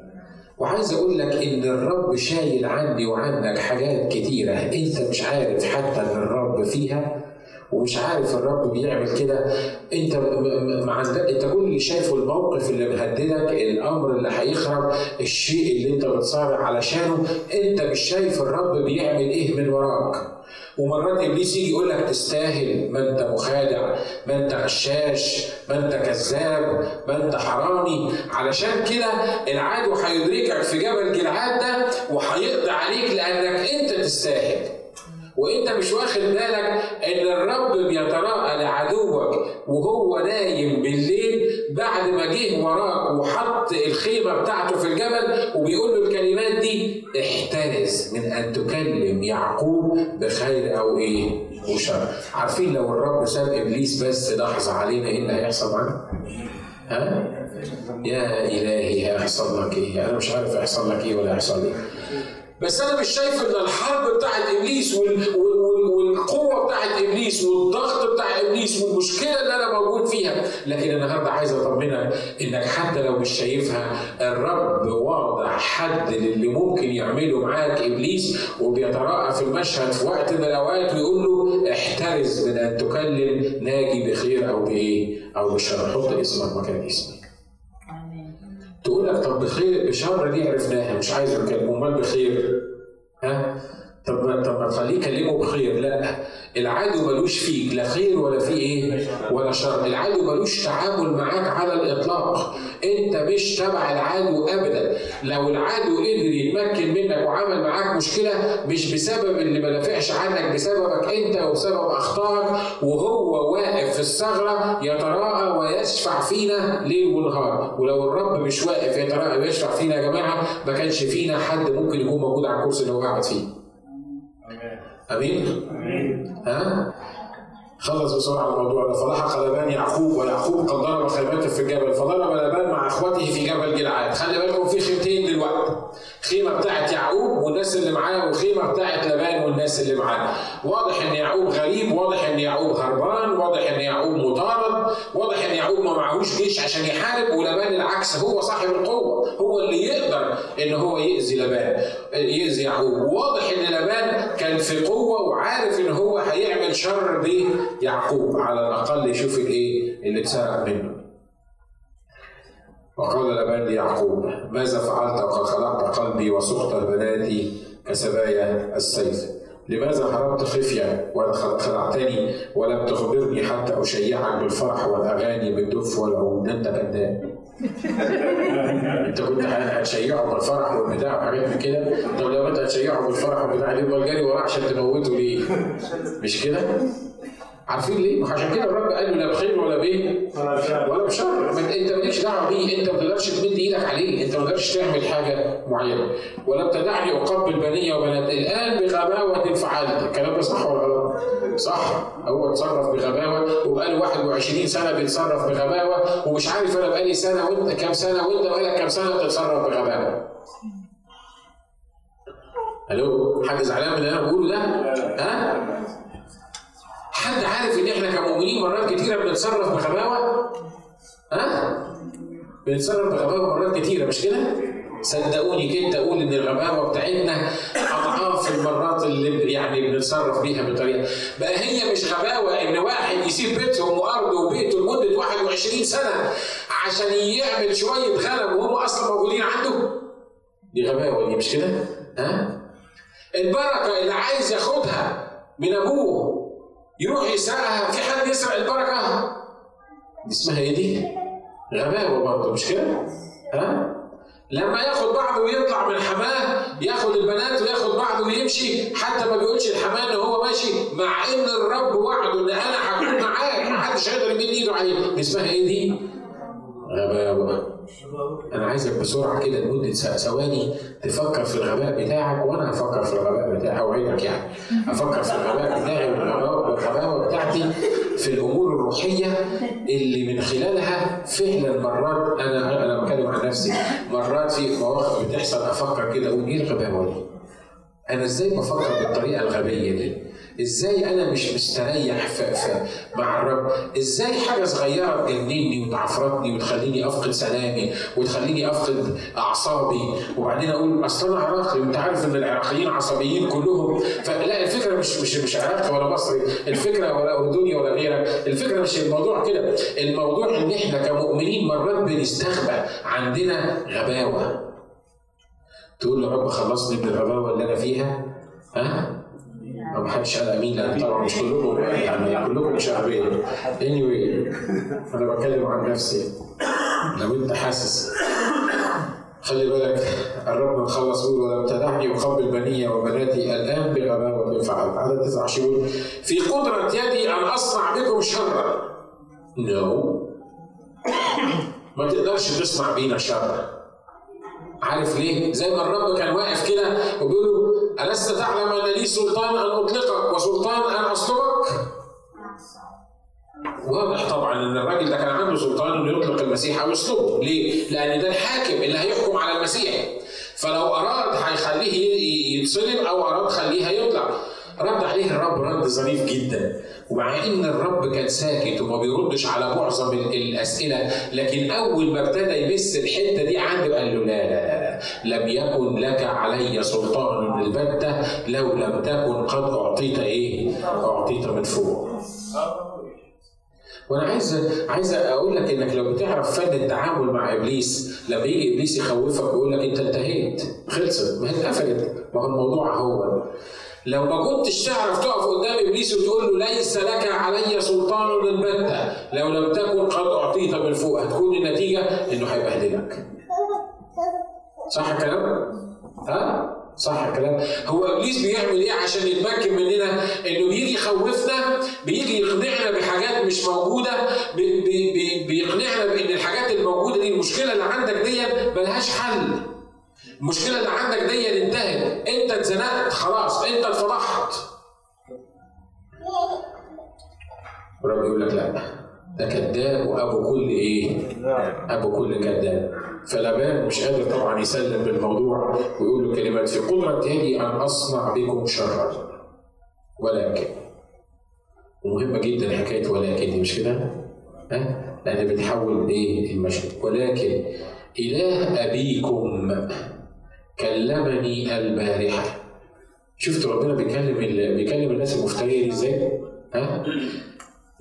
وعايز أقول لك إن الرب شايل عني وعنك حاجات كتيرة أنت مش عارف حتى إن الرب فيها ومش عارف الرب بيعمل كده أنت ما عندك أنت كل اللي شايفه الموقف اللي مهددك الأمر اللي هيخرب الشيء اللي أنت بتصارع علشانه أنت مش شايف الرب بيعمل إيه من وراك ومرات إبليس يجي يقول لك تستاهل ما أنت مخادع ما أنت غشاش ما أنت كذاب ما أنت حرامي. علشان كده العدو هيدركك في جبل جلعاد ده وهيقضي عليك لأنك أنت تستاهل. وانت مش واخد بالك ان الرب بيتراءى لعدوك وهو نايم بالليل بعد ما جه وراك وحط الخيمة بتاعته في الجبل وبيقول له الكلمات دي احترز من أن تكلم يعقوب بخير أو إيه وشر عارفين لو الرب ساب إبليس بس لحظة علينا إيه اللي هيحصل معانا؟ ها؟ يا إلهي هيحصل لك إيه؟ أنا مش عارف هيحصل لك إيه ولا هيحصل إيه بس أنا مش شايف إن الحرب بتاعت إبليس والقوة بتاعت إبليس والضغط بتاع إبليس والمشكلة اللي أنا موجود فيها. لكن النهارده عايز أطمنك إنك حتى لو مش شايفها الرب واضح حد للي ممكن يعمله معاك إبليس وبيتراءى في المشهد في وقت من الأوقات ويقول له احترز من أن تكلم ناجي بخير أو بإيه؟ أو بشر حط اسمك مكان تقول لك طب بخير بشر دي عرفناها مش عايز اتكلم أمال بخير؟ ها؟ طب طب ما تخليه يكلمه بخير. لا العدو ملوش فيك لا خير ولا في إيه؟ ولا شر. العدو ملوش تعامل معاك على الإطلاق. أنت مش تبع العدو ابدا. لو العدو قدر يتمكن منك وعمل معاك مشكلة مش بسبب اللي ما نافعش عنك بسببك أنت وبسبب أخطائك وهو واقف في الثغرة يتراءى ويشفع فينا ليل ونهار. ولو الرب مش واقف يتراءى ويشفع فينا يا جماعة ما كانش فينا حد ممكن يكون موجود على الكرسي اللي هو قاعد فيه. امين؟ ها؟ خلص بسرعة الموضوع ده. فلحق لبان يعقوب ويعقوب قد ضرب خيمته في الجبل. فضرب لبان مع إخوته في جبل جلعاد. خلي بالكم في خيمتين دلوقتي. خيمة بتاعت يعقوب والناس اللي معاه وخيمة بتاعت لبان والناس اللي معاه. واضح إن يعقوب غريب واضح إن يعقوب هربان واضح إن يعقوب مطارد واضح إن يعقوب ما معهوش جيش عشان يحارب. ولبان العكس هو صاحب القوة. هو اللي يقدر إن هو يأذي لبان يأذي يعقوب. واضح إن لبان كان في قوة وعارف إن هو هيعمل شر بيعقوب على الأقل يشوف الايه اللي اتسرق منه. وقال لبان ليعقوب ماذا فعلت وقد خلعت قلبي وسقط بناتي كسبايا السيف؟ لماذا هربت خفية وخلعتني ولم تخبرني حتى أشيعك بالفرح والأغاني بالدف والعود أنت كذاب أنت كنت هتشيعه بالفرح والبتاع وحاجات من كده؟ طب لو أنت هتشيعه بالفرح والبتاع ليه جري وراه عشان تموته ليه؟ مش كده؟ عارفين ليه؟ عشان كده الرب قال له لا بخير ولا بايه؟ ولا بشر انت مالكش دعوة بيه انت ما تقدرش تمد إيدك عليه انت ما تقدرش تعمل حاجة معينة ولم تدعني أقبل بنية وبنات الآن بغباوة فعلت الكلام ده صح ولا غلط؟ صح هو اتصرف بغباوة وبقاله 21 سنة بيتصرف بغباوة ومش عارف أنا بقالي سنة وانت كام سنة وانت بقالك كام سنة بتتصرف بغباوة ألو حد زعلان من اللي أنا بقوله ده؟ ها؟ حد عارف إن إحنا كمؤمنين مرات كتيرة بنتصرف بغباوة؟ ها؟ بنتصرف بغباوة مرات كتيرة مش كده؟ صدقوني كنت أقول إن الغباوة بتاعتنا أضعاف المرات اللي يعني بنتصرف بيها بطريقة بقى هي مش غباوة إن واحد يسيب بيتهم وأرضه وبيته لمدة 21 سنة عشان يعمل شوية غنم وهم أصلا موجودين عنده دي غباوة دي مش كده؟ ها؟ البركة اللي عايز ياخدها من أبوه يروح يسرقها في حد يسرق البركة دي اسمها إيه دي؟ غباوه برضه مش كده؟ ها؟ لما ياخد بعضه ويطلع من حماه ياخد البنات وياخد بعضه ويمشي حتى ما بيقولش الحماة ان هو ماشي مع إن الرب وعده إن أنا هكون معاك محدش هيقدر يمد إيده عليه اسمها إيه دي؟ أنا عايزك بسرعة كده لمدة ثواني تفكر في الغباء بتاعك وأنا هفكر في الغباء بتاعي اوعدك يعني أفكر في الغباء بتاعي والغباوه بتاعتي في الأمور الروحية اللي من خلالها فعلا مرات أنا أنا بتكلم عن نفسي مرات في مواقف بتحصل أفكر كده أقول إيه الغباوه دي؟ أنا إزاي بفكر بالطريقة الغبية دي؟ إزاي أنا مش مستريح مع الرب؟ إزاي حاجة صغيرة تجنني وتعفرتني وتخليني أفقد سلامي وتخليني أفقد أعصابي؟ وبعدين أقول أصل أنا عراقي وانت عارف إن العراقيين عصبيين كلهم. فلا الفكرة مش مش مش عراقي ولا مصري. الفكرة ولا أردني ولا غيرك. الفكرة مش الموضوع كده. الموضوع إن إحنا كمؤمنين مرات بنستخبى عندنا غباوة. تقول يا رب خلصني من الغباوة اللي أنا فيها؟ ها؟ ما حدش قال امين لأن طبعا مش كلكم يعني كلكم مش اغبياء anyway أنا بتكلم عن نفسي. لو أنت حاسس خلي بالك الرب مخلص يقول ولم تدعني اقبل بني وبناتي الان بغباوه فعلت عدد 19 يقول في قدرة يدي أن أصنع بكم شرا. نو. ما تقدرش تصنع بينا شر عارف ليه؟ زي ما الرب كان واقف كده وبيقول ألست تعلم أن لي سلطان أن أطلقك وسلطان أن أصلبك؟ واضح طبعا أن الراجل ده كان عنده سلطان انه يطلق المسيح أو يصلبه، ليه؟ لأن ده الحاكم اللي هيحكم على المسيح. فلو أراد هيخليه يتصلب أو أراد خليه هيطلع. رد عليه الرب رد ظريف جدا ومع إن الرب كان ساكت وما بيردش على معظم الأسئلة لكن أول ما ابتدى يمس الحتة دي عنده قال له لا لا لا لم يكن لك علي سلطان البته لو لم تكن قد أعطيت إيه؟ أعطيت من فوق. وأنا عايز عايز أقول لك إنك لو بتعرف فن التعامل مع إبليس لما يجي إبليس يخوفك ويقول لك أنت انتهيت خلصت ما هي اتقفلت ما هو الموضوع هو لو ما كنتش تعرف تقف قدام إبليس وتقول له ليس لك علي سلطان البتة لو لم تكن قد أعطيت من فوق هتكون النتيجة إنه هيبهدلك. صح الكلام؟ ها؟ صح الكلام؟ هو إبليس بيعمل إيه عشان يتمكن مننا؟ إنه بيجي يخوفنا بيجي يقنعنا بحاجات مش موجودة بي بي بيقنعنا بإن الحاجات الموجودة دي المشكلة اللي عندك دي ملهاش حل. المشكلة اللي عندك دي انتهت، أنت اتزنقت خلاص، أنت اتفضحت. الرب يقول لك لا ده كذاب وأبو كل إيه؟ أبو كل كذاب فلبان مش قادر طبعا يسلم بالموضوع ويقول له كلمات في قدرة يدي أن أصنع بكم شرا ولكن ومهمة جدا حكاية ولكن دي مش كده؟ ها؟ لأن بتحول إيه المشهد ولكن إله أبيكم كلمني البارحة شفت ربنا بيكلم بيكلم الناس المفترية دي إزاي؟ ها؟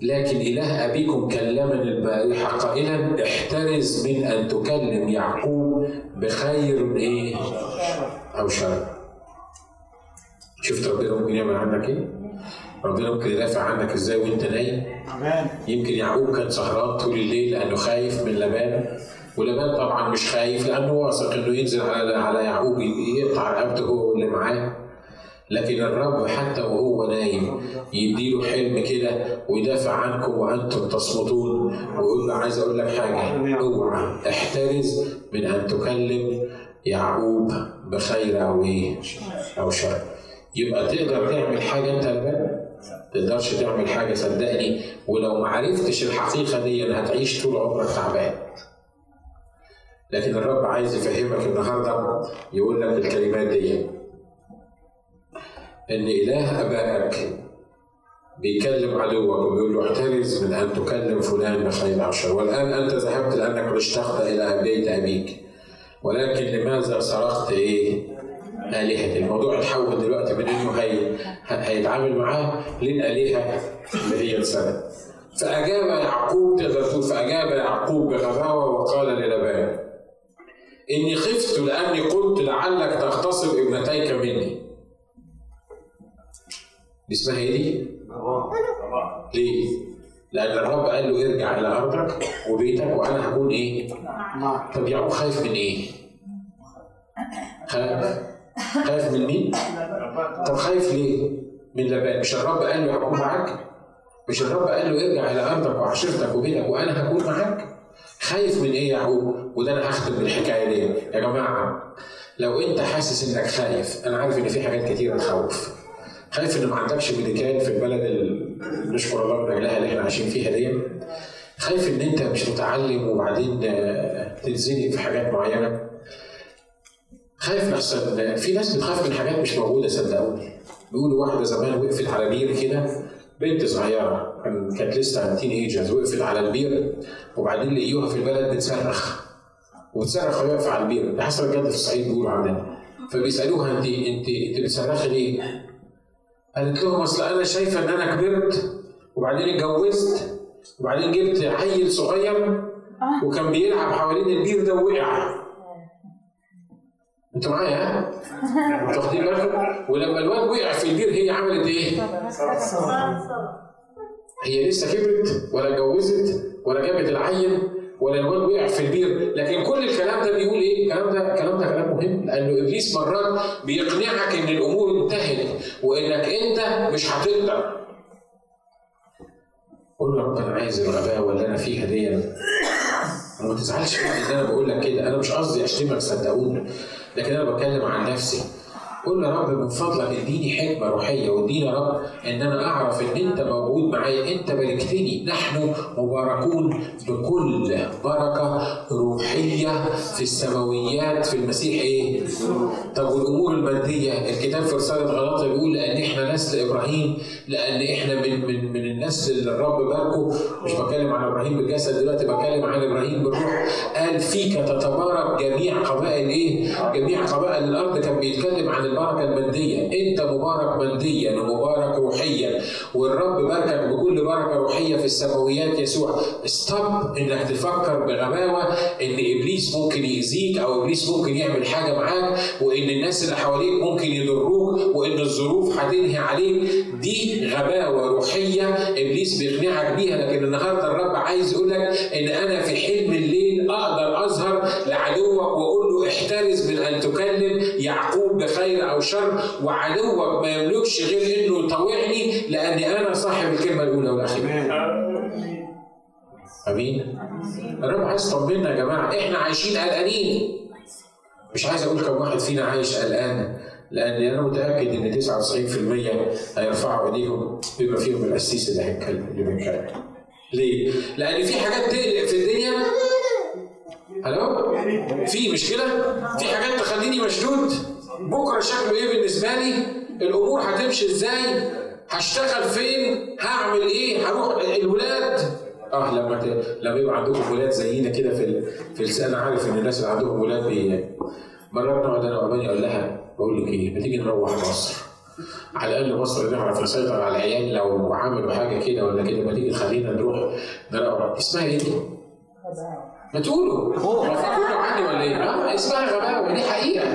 لكن إله أبيكم كلمني البارحة قائلا احترز من أن تكلم يعقوب بخير إيه؟ أو شر. شفت ربنا ممكن يعمل عنك إيه؟ ربنا ممكن يدافع عنك إزاي وأنت نايم يمكن يعقوب كان سهران طول الليل لأنه خايف من لبان ولبان طبعا مش خايف لأنه واثق إنه ينزل على على يعقوب يقطع رقبته هو واللي معاه لكن الرب حتى وهو نايم يديله حلم كده ويدافع عنكم وأنتم تصمتون ويقول له عايز أقول لك حاجة. أوعى احترز من أن تكلم يعقوب بخير أو إيه؟ أو شر. يبقى تقدر تعمل حاجة أنت لبان تقدرش تعمل حاجة صدقني. ولو ما عرفتش الحقيقة دي هتعيش طول عمرك تعبان. لكن الرب عايز يفهمك النهارده يقول لك الكلمات دي. إن إله ابائك بيكلم عدوك وبيقول له احترز من أن تكلم فلان بخير عشر والآن أنت ذهبت لأنك اشتقت إلى بيت أبيك. ولكن لماذا صرخت إيه؟ آلهة. الموضوع اتحول دلوقتي من إنه هي هيتعامل معاه للآلهة اللي هي السنة فأجاب يعقوب تقدر تقول فأجاب يعقوب بغباوة وقال للبان إني خفت لأني قلت لعلك تغتصب ابنتيك مني. دي اسمها إيه دي؟ ليه؟ لأن الرب قال له ارجع إلى أرضك وبيتك وأنا هكون إيه؟ طب يعقوب خايف من إيه؟ خايف خايف من مين؟ طب خايف ليه؟ من لبان مش الرب قال له هكون معاك؟ مش الرب قال له ارجع إلى أرضك وعشيرتك وبيتك وأنا هكون معاك؟ خايف من إيه يا يعقوب؟ وده أنا هختم بالحكاية دي يا جماعة لو أنت حاسس إنك خايف أنا عارف إن في حاجات كتيرة تخوف خايف ان ما عندكش ميديكال في البلد اللي نشكر الله من اجلها اللي إحنا عايشين فيها دي خايف إن أنت مش متعلم وبعدين تتزنق في حاجات معينة. خايف لحسن في ناس بتخاف من حاجات مش موجودة صدقوني. بيقولوا واحدة زمان وقفت على بير كده بنت صغيرة كانت لسه teenagers وقفت على البير وبعدين لقيوها في البلد بتصرخ وتصرخ وهي على البير. ده حصل بجد في الصعيد بيقولوا عندنا. فبيسألوها انت انت أنت بتصرخي ليه؟ قالت لهم أصل أنا شايفة إن أنا كبرت وبعدين اتجوزت وبعدين جبت عيل صغير وكان بيلعب حوالين البير ده ووقع أنتوا معايا ها؟ [LAUGHS] واخدين بالكم؟ ولما الواد وقع في البير هي عملت إيه؟ هي لسه كبرت ولا اتجوزت ولا جابت العين ولا الواد وقع في البير. لكن كل الكلام ده بيقول إيه؟ الكلام ده الكلام ده كلام مهم لأنه إبليس مرات بيقنعك إن الأمور انتهت وإنك أنت مش هتقدر. قول له رب أنا عايز الغباوه اللي أنا فيها دي وما تزعلش إن أنا بقول لك كده. أنا مش قصدي أشتمك صدقوني لكن أنا بتكلم عن نفسي. قول يا رب من فضلك اديني حكمة روحية واديني يا رب ان أنا أعرف إن أنت موجود معايا أنت باركتني نحن مباركون بكل بركة روحية في السماويات في المسيح إيه؟ طب والامور المادية. الكتاب في رسالة غلطه بيقول لأن إحنا نسل إبراهيم لأن إحنا من من من النسل اللي الرب باركه. مش بتكلم عن إبراهيم بالجسد دلوقتي بتكلم عن إبراهيم بالروح. قال فيك تتبارك جميع قبائل إيه؟ جميع قبائل الأرض. كان بيتكلم عن البركة المادية. أنت مبارك ماديا ومبارك روحيا. والرب باركك بكل بركة روحية في السماويات يسوع. ستوب إنك تفكر بغباوة إن إبليس ممكن يأذيك أو إبليس ممكن يعمل حاجة معاك. وإن الناس اللي حواليك ممكن يضروك وإن الظروف هتنهي عليك دي غباوة روحية إبليس بيقنعك بيها لكن النهارده الرب عايز يقول لك إن أنا في حلم الليل أقدر أظهر لعدوك وأقول له احترز من أن تكلم يعقوب بخير أو شر وعدوك ما يملكش غير إنه يطوعني لأني أنا صاحب الكلمة الأولى والأخيرة. آمين. الرب عايز يطمنا يا جماعة إحنا عايشين قلقانين. مش عايز أقول كم واحد فينا عايش قلقان لأن أنا متأكد إن 99% هيرفعوا إيديهم بما فيهم القسيس اللي هيتكلم اللي بيتكلم. ليه؟ لأن في حاجات تقلق في الدنيا. ألو في مشكلة؟ في حاجات تخليني مشدود؟ بكرة شكله إيه بالنسبة لي؟ الأمور هتمشي إزاي؟ هشتغل فين؟ هعمل إيه؟ هروح الولاد؟ آه لما ت... لما يبقى عندكم ولاد زينا كده في ال... في أنا عارف إن الناس اللي عندهم ولاد بي... مرات نقعد أنا واماني أقول لها بقول لك إيه ما تيجي نروح مصر. على الأقل مصر نعرف نسيطر على العيال لو عملوا حاجة كده ولا كده ما تيجي تخلينا نروح نروح اسمها إيه دي؟ ما تقولوا. هو فاكروا عني ولا إيه؟ آه اسمها غباوة دي حقيقة.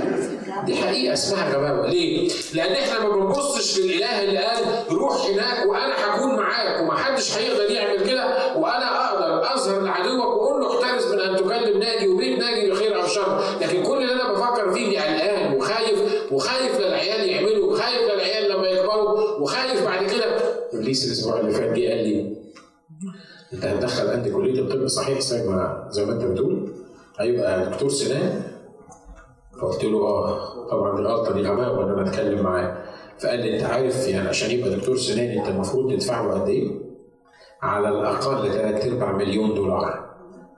دي حقيقة اسمها غباوه ليه؟ لأن إحنا ما بنبصش للإله اللي قال روح هناك وأنا هكون معاك ومحدش هيقدر يعمل كده وأنا أقدر أظهر لعدوك وأقول له احترس من أن تكلم ناجي وبيت ناجي بخير أو شر. لكن كل اللي أنا بفكر فيه اني قلقان وخايف وخايف للعيال يعملوا وخايف للعيال لما يكبروا وخايف بعد كده. ابليس الأسبوع اللي فات جه قال لي أنت هتدخل عندي كلية الطب صحيح زي ما زي ما أنت بتقول؟ هيبقى دكتور سنان؟ فقلت له آه طبعا دي غلطه دي غباء وأنا بتكلم معاه فقال لي أنت عارف يعني عشان يبقى دكتور سنان أنت المفروض تدفع له قد إيه؟ على الأقل ثلاث أرباع مليون دولار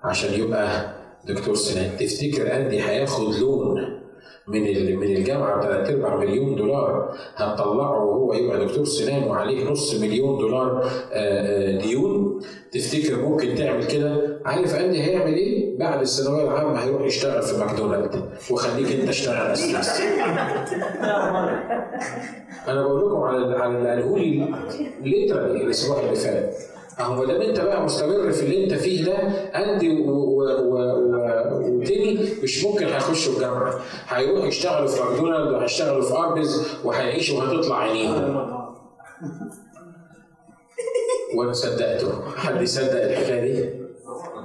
عشان يبقى دكتور سنان تفتكر أندي هياخد لون من من الجامعة ثلاث ارباع مليون دولار. هتطلعه وهو يبقى دكتور سنان وعليه نص مليون دولار ديون. تفتكر ممكن تعمل كده؟ عارف اندي هيعمل إيه؟ بعد الثانوية العامة هيروح يشتغل في ماكدونالد. وخليك أنت اشتغل [LAUGHS] أساس أنا بقول لكم على على اللي قاله لي ليترالي الأسبوع اللي فات. أهو دام أنت بقى مستمر في اللي أنت فيه ده اندي وتيمي مش ممكن هيخشوا الجامعة هيروحوا يشتغلوا في ماكدونالد وهيشتغلوا في اربز وهيعيشوا وهتطلع عينيهم وأنا صدقته حد يصدق الحكاية دي؟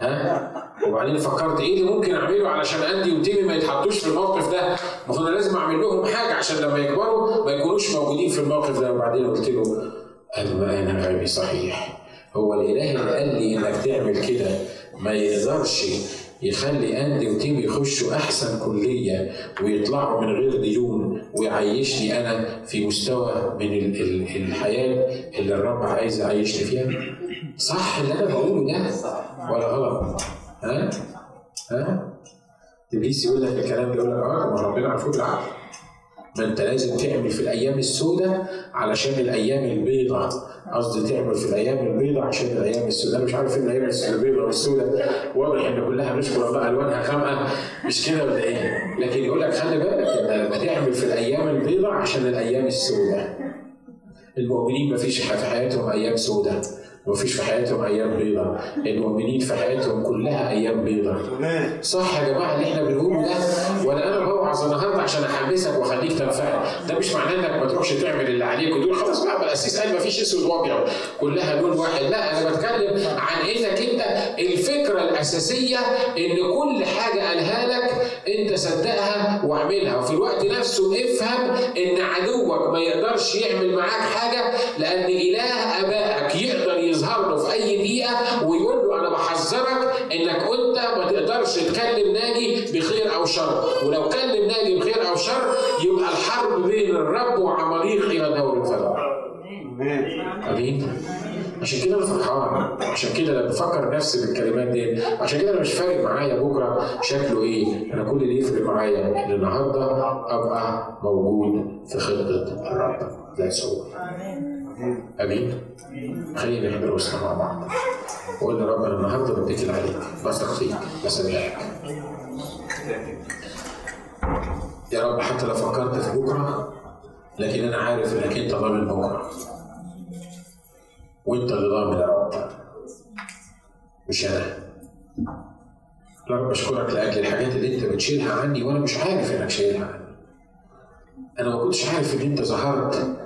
ها؟ وبعدين فكرت إيه اللي ممكن أعمله علشان اندي وتيمي ما يتحطوش في الموقف ده؟ هو أنا لازم أعمل لهم حاجة عشان لما يكبروا ما يكونوش موجودين في الموقف ده وبعدين قلت له أنا أنا غبي صحيح هو الإله اللي قال لي إنك تعمل كده. ما يقدرش يخلي اندي وتيم يخشوا أحسن كلية ويطلعوا من غير ديون ويعيشني أنا في مستوى من الحياة اللي الرب عايز يعيشني فيها. صح اللي أنا بقوله ده؟ ولا غلط؟ ها؟ ها؟ إبليس يقول لك الكلام يقول لك آه ما ربنا عارفه بالعقل ما أنت لازم تعمل في الأيام السوداء علشان الأيام البيضاء. قصدي تعمل في الأيام البيضاء عشان الأيام السوداء. مش عارف إيه الأيام البيضاء والسوداء واضح إن كلها نشكر الله الوانها غامقه مش كده ولا إيه؟ لكن يقول لك خلي بالك انت بتعمل في الأيام البيضاء عشان الأيام السوداء. المؤمنين ما فيش في حياتهم أيام سوداء. ومفيش في حياتهم أيام بيضاء المؤمنين في حياتهم كلها أيام بيضاء صح يا جماعة اللي إحنا بنقوله ده؟ ولا أنا بوعظ النهارده عشان احمسك وأخليك تنفعل. ده مش معناه إنك ما تروحش تعمل اللي عليك وتقول خلاص بقى القسيس قال مفيش إسود وأبيض. كلها لون واحد. لا أنا بتكلم عن إنك أنت الفكرة الأساسية إن كل حاجة قالها لك أنت صدقها واعملها. وفي الوقت نفسه افهم إن عدوك ما يقدرش يعمل معاك حاجة لأن إله آبائك يقدر إنك أنت ما تقدرش تكلم ناجي بخير أو شر. ولو كلم ناجي بخير أو شر يبقى الحرب بين الرب وعماليق إلى دور الفضاء آمين. عشان كده أنا فرحان. عشان كده لما بفكر نفسي بالكلمات دي. عشان كده أنا مش فارق معايا بكرة شكله إيه. أنا كل اللي يفرق معايا إن النهارده أبقى موجود في خطة الرب. ذاتس هو آمين. خلينا نحضر وسطنا مع بعض. وقول رب أنا النهارده بتكل عليك بثق فيك. بسامحك يا رب حتى لو فكرت في بكرة لكن أنا عارف إنك أنت ضامن بكرة. وأنت اللي ضامن يا رب. مش أنا. يا رب أشكرك لأجل الحاجات اللي أنت بتشيلها عني وأنا مش عارف إنك شايلها عني. أنا ما كنتش عارف إن أنت ظهرت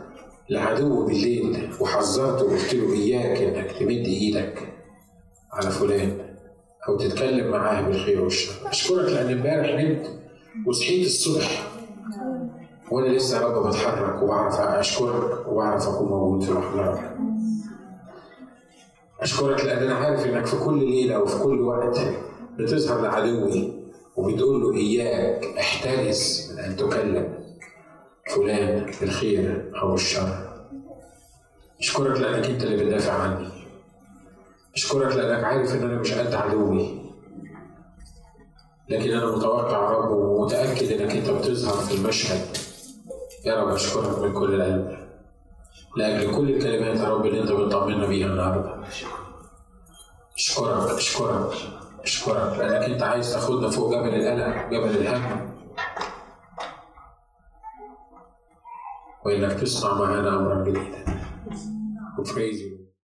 لعدو بالليل وحذرته وقلت له إياك إنك تمد إيدك على فلان أو تتكلم معاه بالخير والشر. أشكرك لأن امبارح نمت وصحيت الصبح وأنا لسه يا رب بتحرك وبعرف أشكرك وبعرف أكون موجود في رحمتك أشكرك لأن أنا عارف إنك في كل ليلة وفي كل وقت بتظهر لعدوي وبتقول له إياك أحترس من أن تكلم. فلان بالخير أو الشر. أشكرك لأنك أنت اللي بتدافع عني. أشكرك لأنك عارف إن أنا مش قد عدوي. لكن أنا متوقع يا رب ومتأكد إنك أنت بتظهر في المشهد. يا رب أشكرك من كل القلب لأجل كل الكلمات يا رب اللي أنت بتطمنا بيها النهاردة. أشكرك أشكرك أشكرك لأنك أنت عايز تاخدنا فوق جبل القلق جبل الهم. وإنك تصنع معانا أمرا جديدا وفريزي